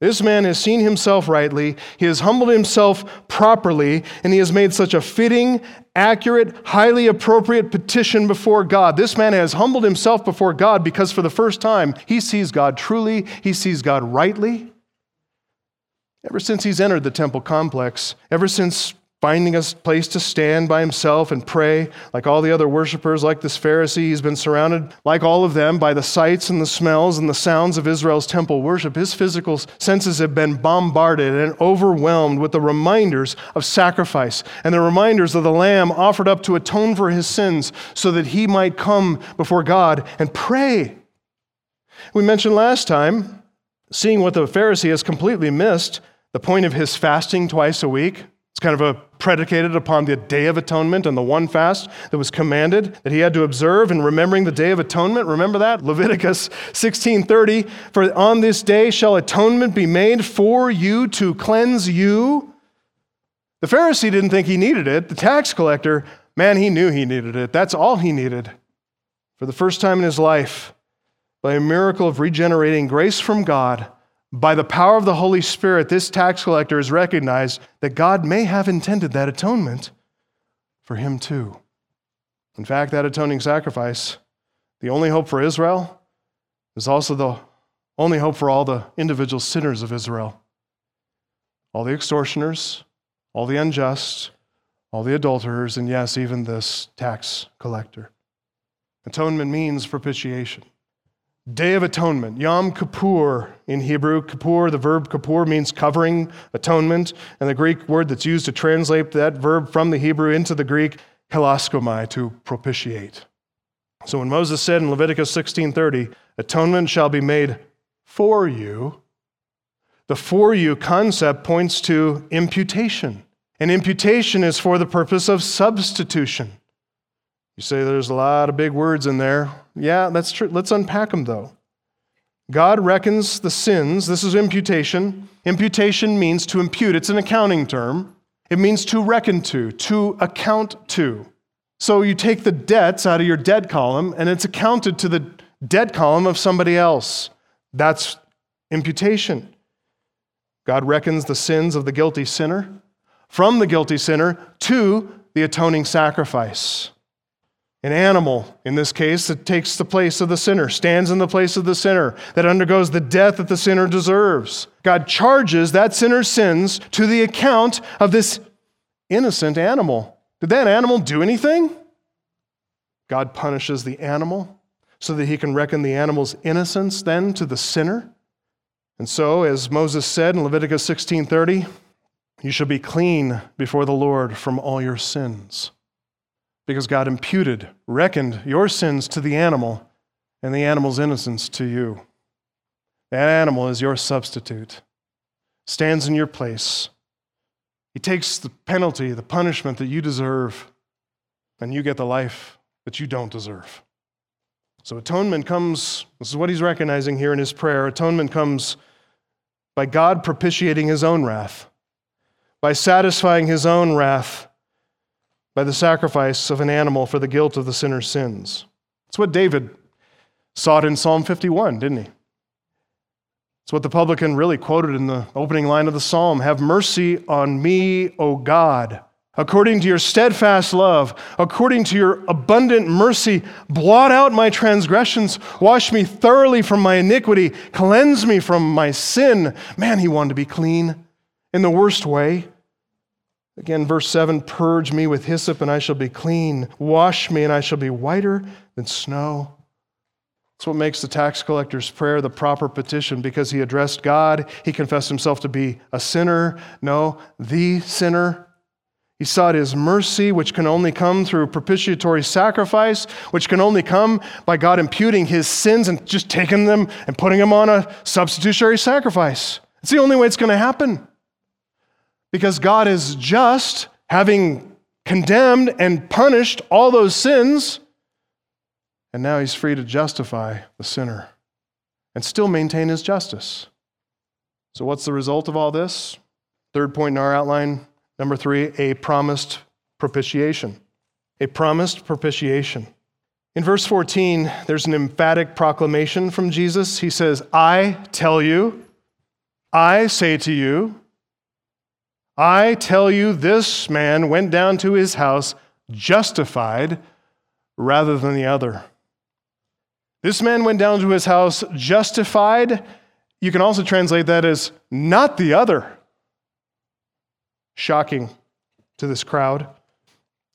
This man has seen himself rightly, he has humbled himself properly, and he has made such a fitting, accurate, highly appropriate petition before God. This man has humbled himself before God because for the first time he sees God truly, he sees God rightly. Ever since he's entered the temple complex, ever since finding a place to stand by himself and pray like all the other worshipers, like this Pharisee. He's been surrounded, like all of them, by the sights and the smells and the sounds of Israel's temple worship. His physical senses have been bombarded and overwhelmed with the reminders of sacrifice and the reminders of the lamb offered up to atone for his sins so that he might come before God and pray. We mentioned last time, seeing what the Pharisee has completely missed, the point of his fasting twice a week. It's kind of a predicated upon the Day of Atonement and the one fast that was commanded that he had to observe in remembering the Day of Atonement. Remember that? Leviticus 16:30, for on this day shall atonement be made for you to cleanse you. The Pharisee didn't think he needed it. The tax collector, man, he knew he needed it. That's all he needed. For the first time in his life, by a miracle of regenerating grace from God, by the power of the Holy Spirit, this tax collector has recognized that God may have intended that atonement for him too. In fact, that atoning sacrifice, the only hope for Israel, is also the only hope for all the individual sinners of Israel. All the extortioners, all the unjust, all the adulterers, and yes, even this tax collector. Atonement means propitiation. Day of Atonement, Yom Kippur in Hebrew. Kippur, the verb Kippur means covering, atonement, and the Greek word that's used to translate that verb from the Hebrew into the Greek, hilaskomai, to propitiate. So when Moses said in Leviticus 16:30, atonement shall be made for you, the for you concept points to imputation. And imputation is for the purpose of substitution. You say there's a lot of big words in there. Yeah, that's true. Let's unpack them though. God reckons the sins. This is imputation. Imputation means to impute, it's an accounting term. It means to reckon to, to account to. So you take the debts out of your debt column and it's accounted to the debt column of somebody else. That's imputation. God reckons the sins of the guilty sinner from the guilty sinner to the atoning sacrifice. An animal, in this case, that takes the place of the sinner, stands in the place of the sinner, that undergoes the death that the sinner deserves. God charges that sinner's sins to the account of this innocent animal. Did that animal do anything? God punishes the animal so that he can reckon the animal's innocence then to the sinner. And so, as Moses said in Leviticus 16:30, you shall be clean before the Lord from all your sins because God imputed, reckoned your sins to the animal and the animal's innocence to you. That animal is your substitute, stands in your place. He takes the penalty, the punishment that you deserve, and you get the life that you don't deserve. So atonement comes, this is what he's recognizing here in his prayer. Atonement comes by God propitiating his own wrath, by satisfying his own wrath by the sacrifice of an animal for the guilt of the sinner's sins. It's what David sought in Psalm 51, didn't he? It's what the publican really quoted in the opening line of the psalm Have mercy on me, O God. According to your steadfast love, according to your abundant mercy, blot out my transgressions, wash me thoroughly from my iniquity, cleanse me from my sin. Man, he wanted to be clean in the worst way. Again, verse 7 Purge me with hyssop, and I shall be clean. Wash me, and I shall be whiter than snow. That's what makes the tax collector's prayer the proper petition because he addressed God. He confessed himself to be a sinner. No, the sinner. He sought his mercy, which can only come through propitiatory sacrifice, which can only come by God imputing his sins and just taking them and putting them on a substitutionary sacrifice. It's the only way it's going to happen because God is just, having condemned and punished all those sins, and now he's free to justify the sinner and still maintain his justice. So, what's the result of all this? Third point in our outline, number three, a promised propitiation. A promised propitiation. In verse 14, there's an emphatic proclamation from Jesus. He says, I tell you, I say to you, I tell you, this man went down to his house justified rather than the other. This man went down to his house justified. You can also translate that as not the other. Shocking. to this crowd.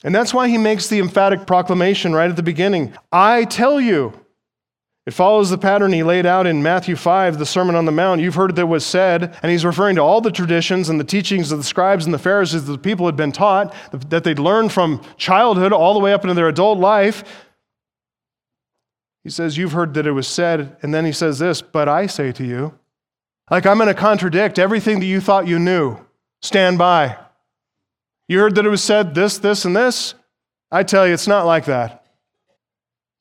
And that's why he makes the emphatic proclamation right at the beginning I tell you. It follows the pattern he laid out in Matthew 5, the Sermon on the Mount. You've heard that it was said, and he's referring to all the traditions and the teachings of the scribes and the Pharisees that the people had been taught, that they'd learned from childhood all the way up into their adult life. He says, You've heard that it was said, and then he says this, but I say to you, like I'm going to contradict everything that you thought you knew. Stand by. You heard that it was said this, this, and this? I tell you, it's not like that.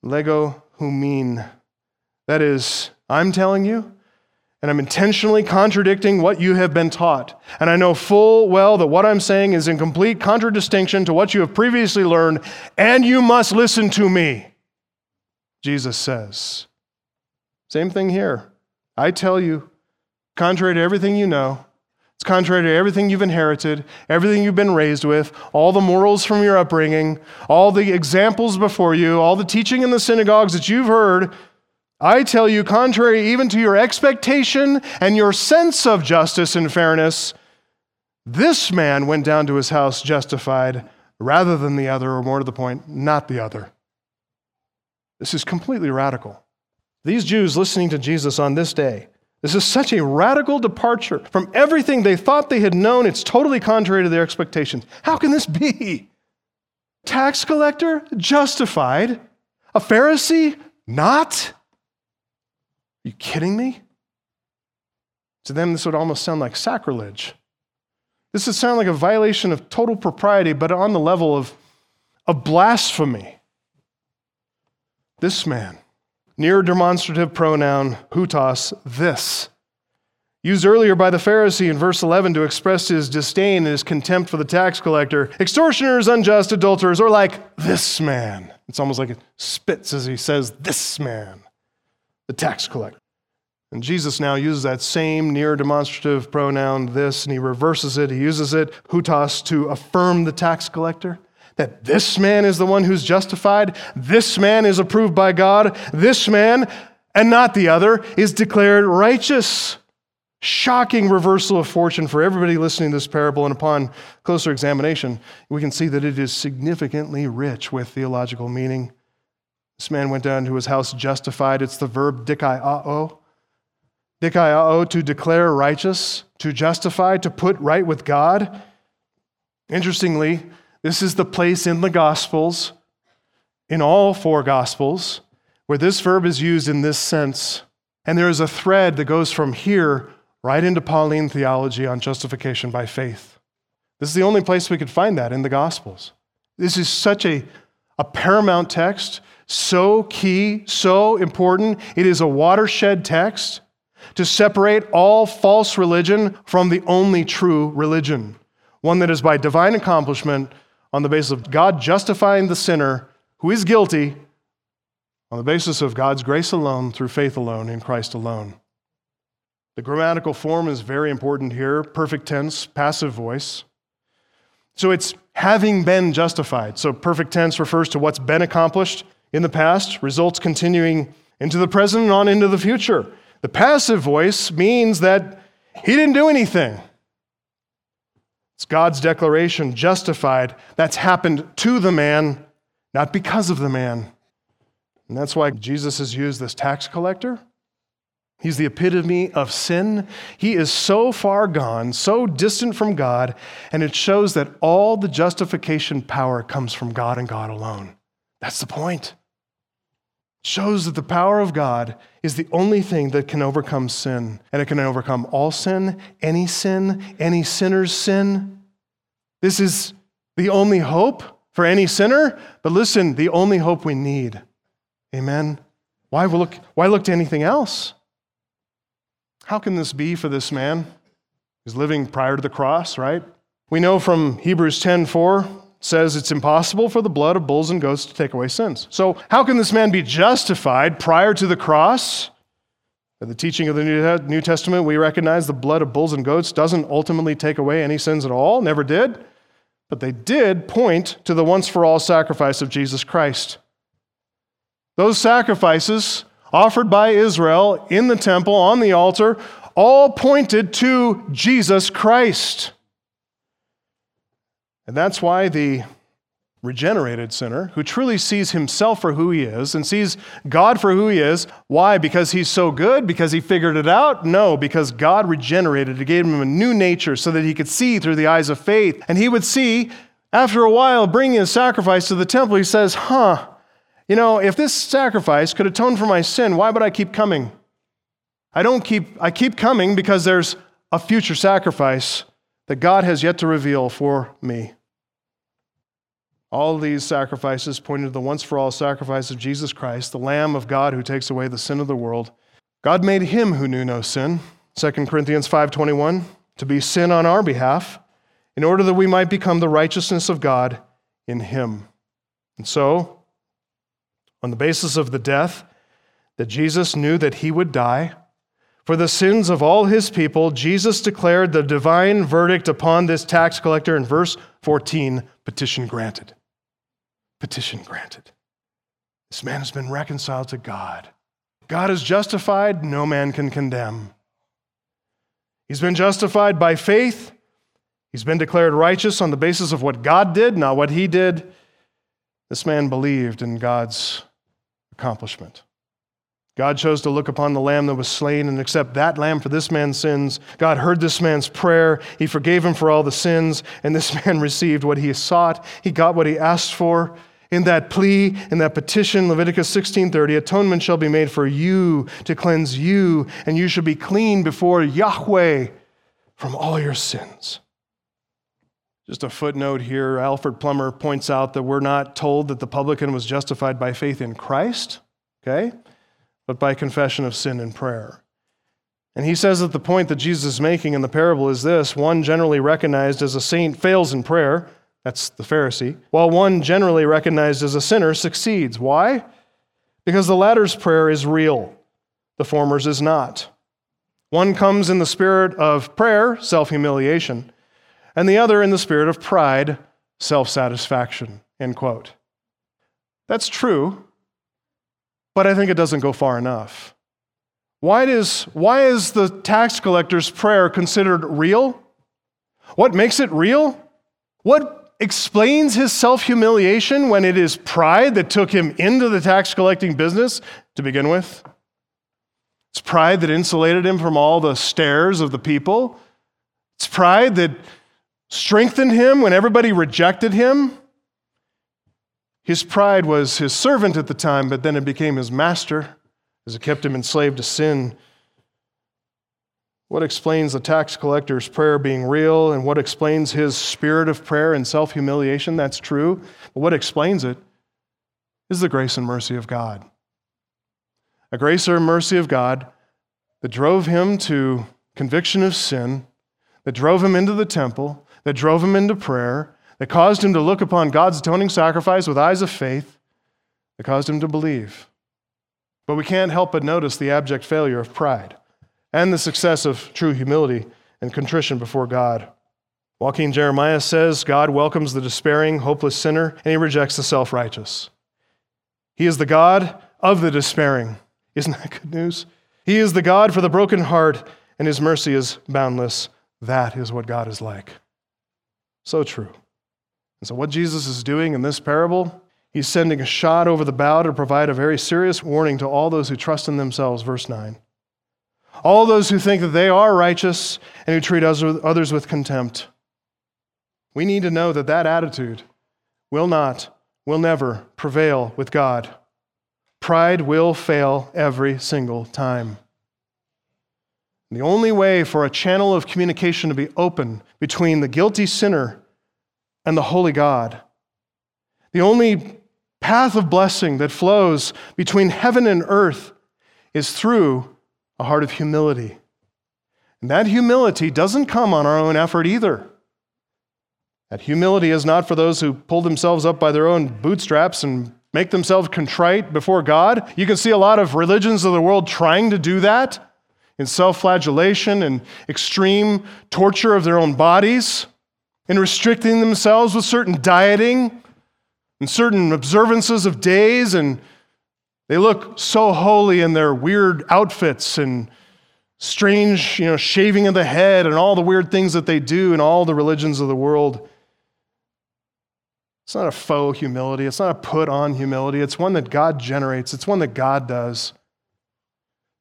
Lego humin. That is, I'm telling you, and I'm intentionally contradicting what you have been taught. And I know full well that what I'm saying is in complete contradistinction to what you have previously learned, and you must listen to me, Jesus says. Same thing here. I tell you, contrary to everything you know, it's contrary to everything you've inherited, everything you've been raised with, all the morals from your upbringing, all the examples before you, all the teaching in the synagogues that you've heard. I tell you, contrary even to your expectation and your sense of justice and fairness, this man went down to his house justified rather than the other, or more to the point, not the other. This is completely radical. These Jews listening to Jesus on this day, this is such a radical departure from everything they thought they had known. It's totally contrary to their expectations. How can this be? Tax collector justified, a Pharisee not? You kidding me? To them, this would almost sound like sacrilege. This would sound like a violation of total propriety, but on the level of, of blasphemy. This man Near demonstrative pronoun, hutos, this. Used earlier by the Pharisee in verse 11 to express his disdain and his contempt for the tax collector. Extortioners, unjust, adulterers, or like this man. It's almost like it spits as he says, this man, the tax collector. And Jesus now uses that same near demonstrative pronoun, this, and he reverses it. He uses it, hutos, to affirm the tax collector that this man is the one who's justified, this man is approved by God, this man, and not the other, is declared righteous. Shocking reversal of fortune for everybody listening to this parable, and upon closer examination, we can see that it is significantly rich with theological meaning. This man went down to his house justified. It's the verb dikaioo. Dikaioo, to declare righteous, to justify, to put right with God. Interestingly, this is the place in the Gospels, in all four Gospels, where this verb is used in this sense. And there is a thread that goes from here right into Pauline theology on justification by faith. This is the only place we could find that in the Gospels. This is such a, a paramount text, so key, so important. It is a watershed text to separate all false religion from the only true religion, one that is by divine accomplishment on the basis of God justifying the sinner who is guilty on the basis of God's grace alone, through faith alone, in Christ alone. The grammatical form is very important here perfect tense, passive voice. So it's having been justified. So perfect tense refers to what's been accomplished in the past, results continuing into the present and on into the future. The passive voice means that he didn't do anything. It's God's declaration, justified. That's happened to the man, not because of the man. And that's why Jesus has used this tax collector. He's the epitome of sin. He is so far gone, so distant from God, and it shows that all the justification power comes from God and God alone. That's the point. Shows that the power of God is the only thing that can overcome sin, and it can overcome all sin, any sin, any sinner's sin. This is the only hope for any sinner, but listen, the only hope we need. Amen. Why look, why look to anything else? How can this be for this man? He's living prior to the cross, right? We know from Hebrews 10:4 says it's impossible for the blood of bulls and goats to take away sins. So, how can this man be justified prior to the cross? In the teaching of the New Testament, we recognize the blood of bulls and goats doesn't ultimately take away any sins at all, never did but they did point to the once for all sacrifice of Jesus Christ. Those sacrifices offered by Israel in the temple on the altar all pointed to Jesus Christ. And that's why the regenerated sinner who truly sees himself for who he is and sees God for who he is. Why? Because he's so good? Because he figured it out? No, because God regenerated. It gave him a new nature so that he could see through the eyes of faith. And he would see, after a while, bringing a sacrifice to the temple, he says, Huh, you know, if this sacrifice could atone for my sin, why would I keep coming? I don't keep, I keep coming because there's a future sacrifice that God has yet to reveal for me. All these sacrifices pointed to the once for all sacrifice of Jesus Christ, the Lamb of God who takes away the sin of the world. God made him who knew no sin, 2 Corinthians 5:21, to be sin on our behalf, in order that we might become the righteousness of God in him. And so, on the basis of the death that Jesus knew that he would die, for the sins of all his people, Jesus declared the divine verdict upon this tax collector in verse 14 petition granted petition granted. This man has been reconciled to God. God is justified, no man can condemn. He's been justified by faith. He's been declared righteous on the basis of what God did, not what he did. This man believed in God's accomplishment. God chose to look upon the lamb that was slain and accept that lamb for this man's sins. God heard this man's prayer. He forgave him for all the sins, and this man received what he sought. He got what he asked for in that plea, in that petition, Leviticus 16:30, atonement shall be made for you to cleanse you, and you shall be clean before Yahweh from all your sins. Just a footnote here, Alfred Plummer points out that we're not told that the publican was justified by faith in Christ, okay, but by confession of sin and prayer. And he says that the point that Jesus is making in the parable is this one generally recognized as a saint fails in prayer that's the Pharisee, while one generally recognized as a sinner succeeds. Why? Because the latter's prayer is real, the former's is not. One comes in the spirit of prayer, self humiliation, and the other in the spirit of pride, self satisfaction. End quote. That's true, but I think it doesn't go far enough. Why is, why is the tax collector's prayer considered real? What makes it real? What explains his self humiliation when it is pride that took him into the tax collecting business to begin with. It's pride that insulated him from all the stares of the people. It's pride that strengthened him when everybody rejected him. His pride was his servant at the time, but then it became his master as it kept him enslaved to sin. What explains the tax collector's prayer being real and what explains his spirit of prayer and self humiliation? That's true. But what explains it is the grace and mercy of God. A grace or mercy of God that drove him to conviction of sin, that drove him into the temple, that drove him into prayer, that caused him to look upon God's atoning sacrifice with eyes of faith, that caused him to believe. But we can't help but notice the abject failure of pride and the success of true humility and contrition before God. Joachim Jeremiah says God welcomes the despairing, hopeless sinner, and he rejects the self righteous. He is the God of the despairing. Isn't that good news? He is the God for the broken heart, and his mercy is boundless. That is what God is like. So true. And so, what Jesus is doing in this parable, he's sending a shot over the bow to provide a very serious warning to all those who trust in themselves. Verse 9 all those who think that they are righteous and who treat others with contempt. We need to know that that attitude will not, will never prevail with God. Pride will fail every single time. The only way for a channel of communication to be open between the guilty sinner and the holy God, the only path of blessing that flows between heaven and earth is through a heart of humility. And that humility doesn't come on our own effort either. That humility is not for those who pull themselves up by their own bootstraps and make themselves contrite before God. You can see a lot of religions of the world trying to do that in self flagellation and extreme torture of their own bodies, in restricting themselves with certain dieting and certain observances of days and they look so holy in their weird outfits and strange, you know, shaving of the head and all the weird things that they do in all the religions of the world. It's not a faux humility. It's not a put on humility. It's one that God generates, it's one that God does.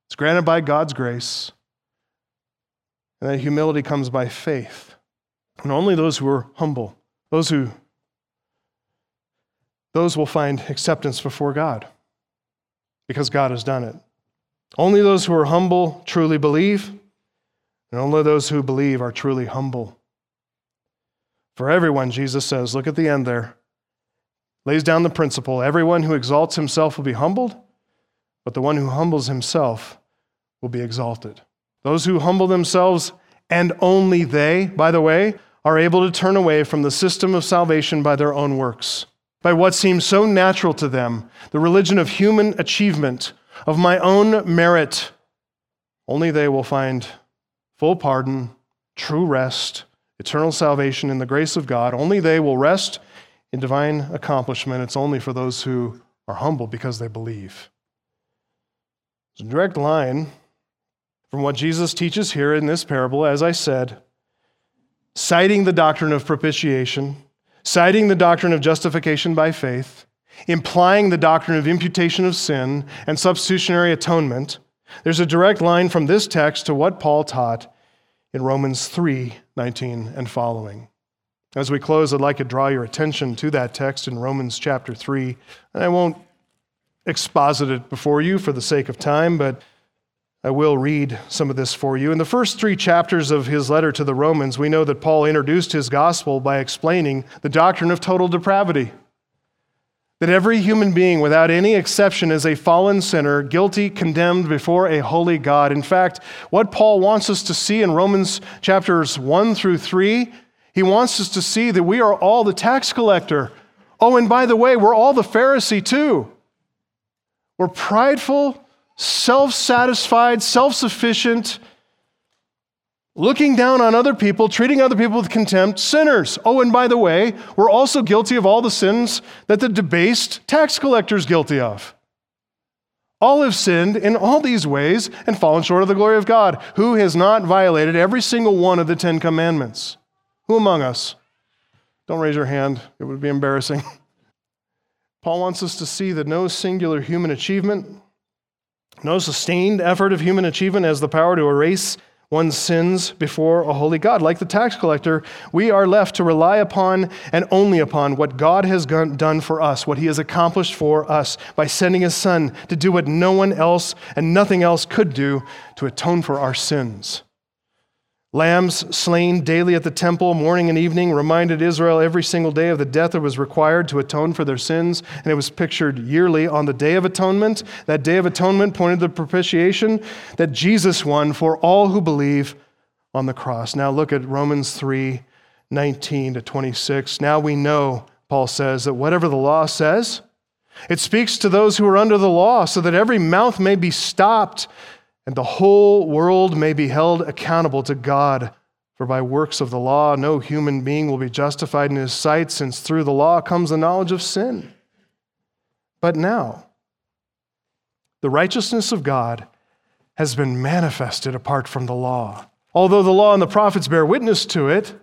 It's granted by God's grace. And that humility comes by faith. And only those who are humble, those who those will find acceptance before God because God has done it. Only those who are humble truly believe, and only those who believe are truly humble. For everyone, Jesus says, look at the end there, lays down the principle everyone who exalts himself will be humbled, but the one who humbles himself will be exalted. Those who humble themselves, and only they, by the way, are able to turn away from the system of salvation by their own works, by what seems so natural to them, the religion of human achievement, of my own merit. Only they will find full pardon, true rest, eternal salvation in the grace of God. Only they will rest in divine accomplishment. It's only for those who are humble because they believe. It's a direct line from what Jesus teaches here in this parable, as I said, citing the doctrine of propitiation, citing the doctrine of justification by faith, implying the doctrine of imputation of sin and substitutionary atonement. There's a direct line from this text to what Paul taught in Romans 3 19 and following. As we close, I'd like to draw your attention to that text in Romans chapter 3. And I won't exposit it before you for the sake of time, but I will read some of this for you. In the first three chapters of his letter to the Romans, we know that Paul introduced his gospel by explaining the doctrine of total depravity. That every human being, without any exception, is a fallen sinner, guilty, condemned before a holy God. In fact, what Paul wants us to see in Romans chapters 1 through 3, he wants us to see that we are all the tax collector. Oh, and by the way, we're all the Pharisee too. We're prideful, self satisfied, self sufficient, looking down on other people, treating other people with contempt, sinners. Oh, and by the way, we're also guilty of all the sins that the debased tax collector is guilty of. All have sinned in all these ways and fallen short of the glory of God. Who has not violated every single one of the Ten Commandments? Who among us? Don't raise your hand, it would be embarrassing. Paul wants us to see that no singular human achievement, no sustained effort of human achievement has the power to erase one's sins before a holy God. Like the tax collector, we are left to rely upon and only upon what God has done for us, what He has accomplished for us by sending His Son to do what no one else and nothing else could do to atone for our sins. Lambs slain daily at the temple, morning and evening, reminded Israel every single day of the death that was required to atone for their sins. And it was pictured yearly on the Day of Atonement. That Day of Atonement pointed to the propitiation that Jesus won for all who believe on the cross. Now look at Romans 3 19 to 26. Now we know, Paul says, that whatever the law says, it speaks to those who are under the law, so that every mouth may be stopped and the whole world may be held accountable to God. For by works of the law, no human being will be justified in his sight, since through the law comes the knowledge of sin. But now, the righteousness of God has been manifested apart from the law. Although the law and the prophets bear witness to it,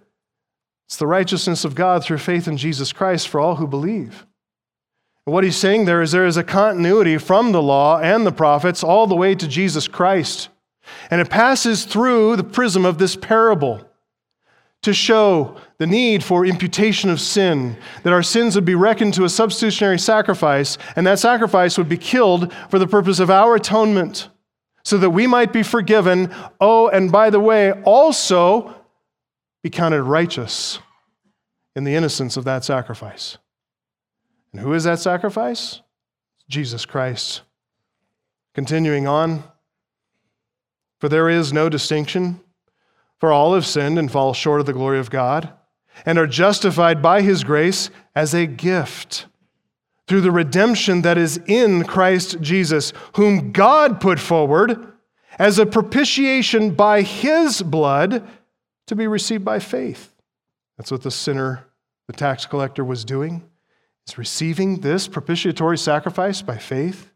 it's the righteousness of God through faith in Jesus Christ for all who believe. What he's saying there is there is a continuity from the law and the prophets all the way to Jesus Christ. And it passes through the prism of this parable to show the need for imputation of sin, that our sins would be reckoned to a substitutionary sacrifice, and that sacrifice would be killed for the purpose of our atonement, so that we might be forgiven. Oh, and by the way, also be counted righteous in the innocence of that sacrifice. And who is that sacrifice? Jesus Christ. Continuing on, for there is no distinction, for all have sinned and fall short of the glory of God, and are justified by his grace as a gift through the redemption that is in Christ Jesus, whom God put forward as a propitiation by his blood to be received by faith. That's what the sinner, the tax collector, was doing is receiving this propitiatory sacrifice by faith.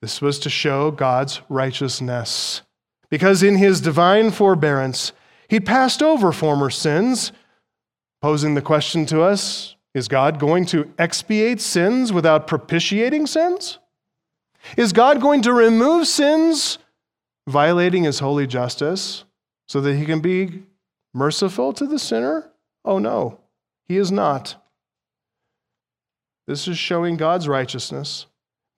This was to show God's righteousness. Because in his divine forbearance, he passed over former sins, posing the question to us Is God going to expiate sins without propitiating sins? Is God going to remove sins, violating his holy justice, so that he can be merciful to the sinner? Oh no, he is not. This is showing God's righteousness.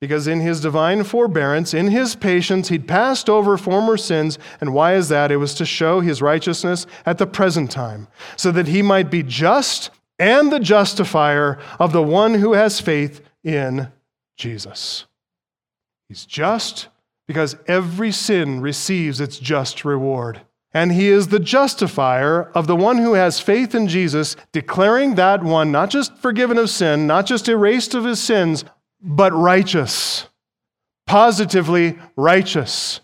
Because in his divine forbearance, in his patience, he'd passed over former sins. And why is that? It was to show his righteousness at the present time, so that he might be just and the justifier of the one who has faith in Jesus. He's just because every sin receives its just reward. And he is the justifier of the one who has faith in Jesus, declaring that one not just forgiven of sin, not just erased of his sins, but righteous. Positively righteous.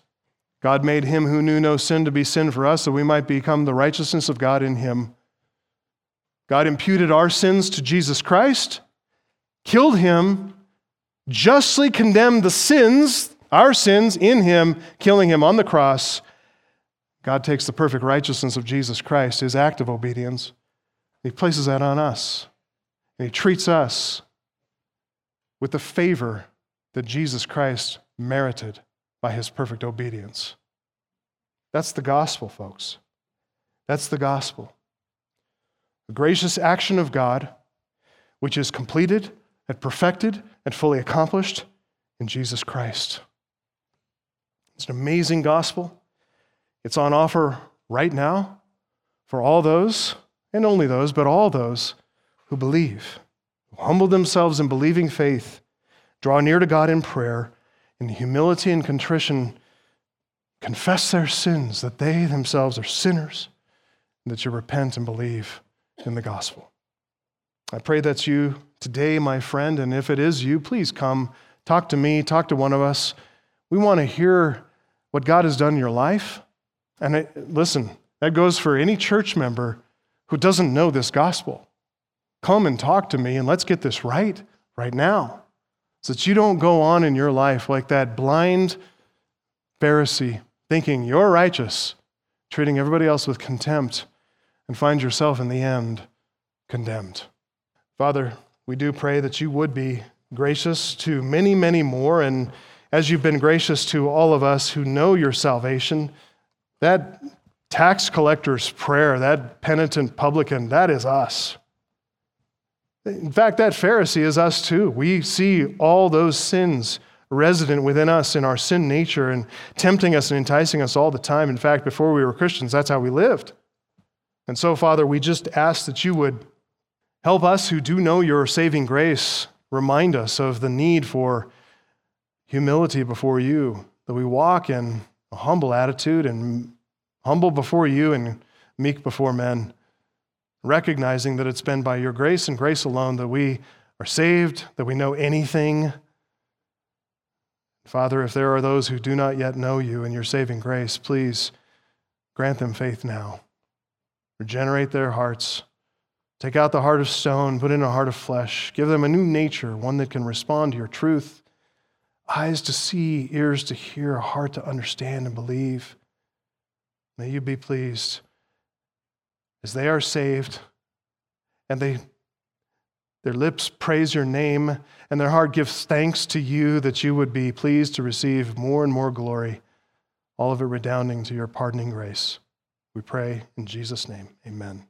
God made him who knew no sin to be sin for us, that we might become the righteousness of God in him. God imputed our sins to Jesus Christ, killed him, justly condemned the sins, our sins, in him, killing him on the cross God takes the perfect righteousness of Jesus Christ, his act of obedience, he places that on us. And he treats us with the favor that Jesus Christ merited by his perfect obedience. That's the gospel, folks. That's the gospel. The gracious action of God, which is completed and perfected and fully accomplished in Jesus Christ. It's an amazing gospel. It's on offer right now for all those, and only those, but all those who believe, who humble themselves in believing faith, draw near to God in prayer, in humility and contrition, confess their sins, that they themselves are sinners, and that you repent and believe in the gospel. I pray that's you today, my friend, and if it is you, please come talk to me, talk to one of us. We want to hear what God has done in your life. And it, listen, that goes for any church member who doesn't know this gospel. Come and talk to me and let's get this right right now so that you don't go on in your life like that blind Pharisee thinking you're righteous, treating everybody else with contempt, and find yourself in the end condemned. Father, we do pray that you would be gracious to many, many more. And as you've been gracious to all of us who know your salvation, that tax collector's prayer, that penitent publican, that is us. In fact, that Pharisee is us too. We see all those sins resident within us in our sin nature and tempting us and enticing us all the time. In fact, before we were Christians, that's how we lived. And so, Father, we just ask that you would help us who do know your saving grace, remind us of the need for humility before you, that we walk in a humble attitude and humble before you and meek before men, recognizing that it's been by your grace and grace alone that we are saved, that we know anything. Father, if there are those who do not yet know you and your saving grace, please grant them faith now. Regenerate their hearts. Take out the heart of stone, put in a heart of flesh. Give them a new nature, one that can respond to your truth eyes to see, ears to hear, a heart to understand and believe. May you be pleased as they are saved and they their lips praise your name and their heart gives thanks to you that you would be pleased to receive more and more glory, all of it redounding to your pardoning grace. We pray in Jesus' name. Amen.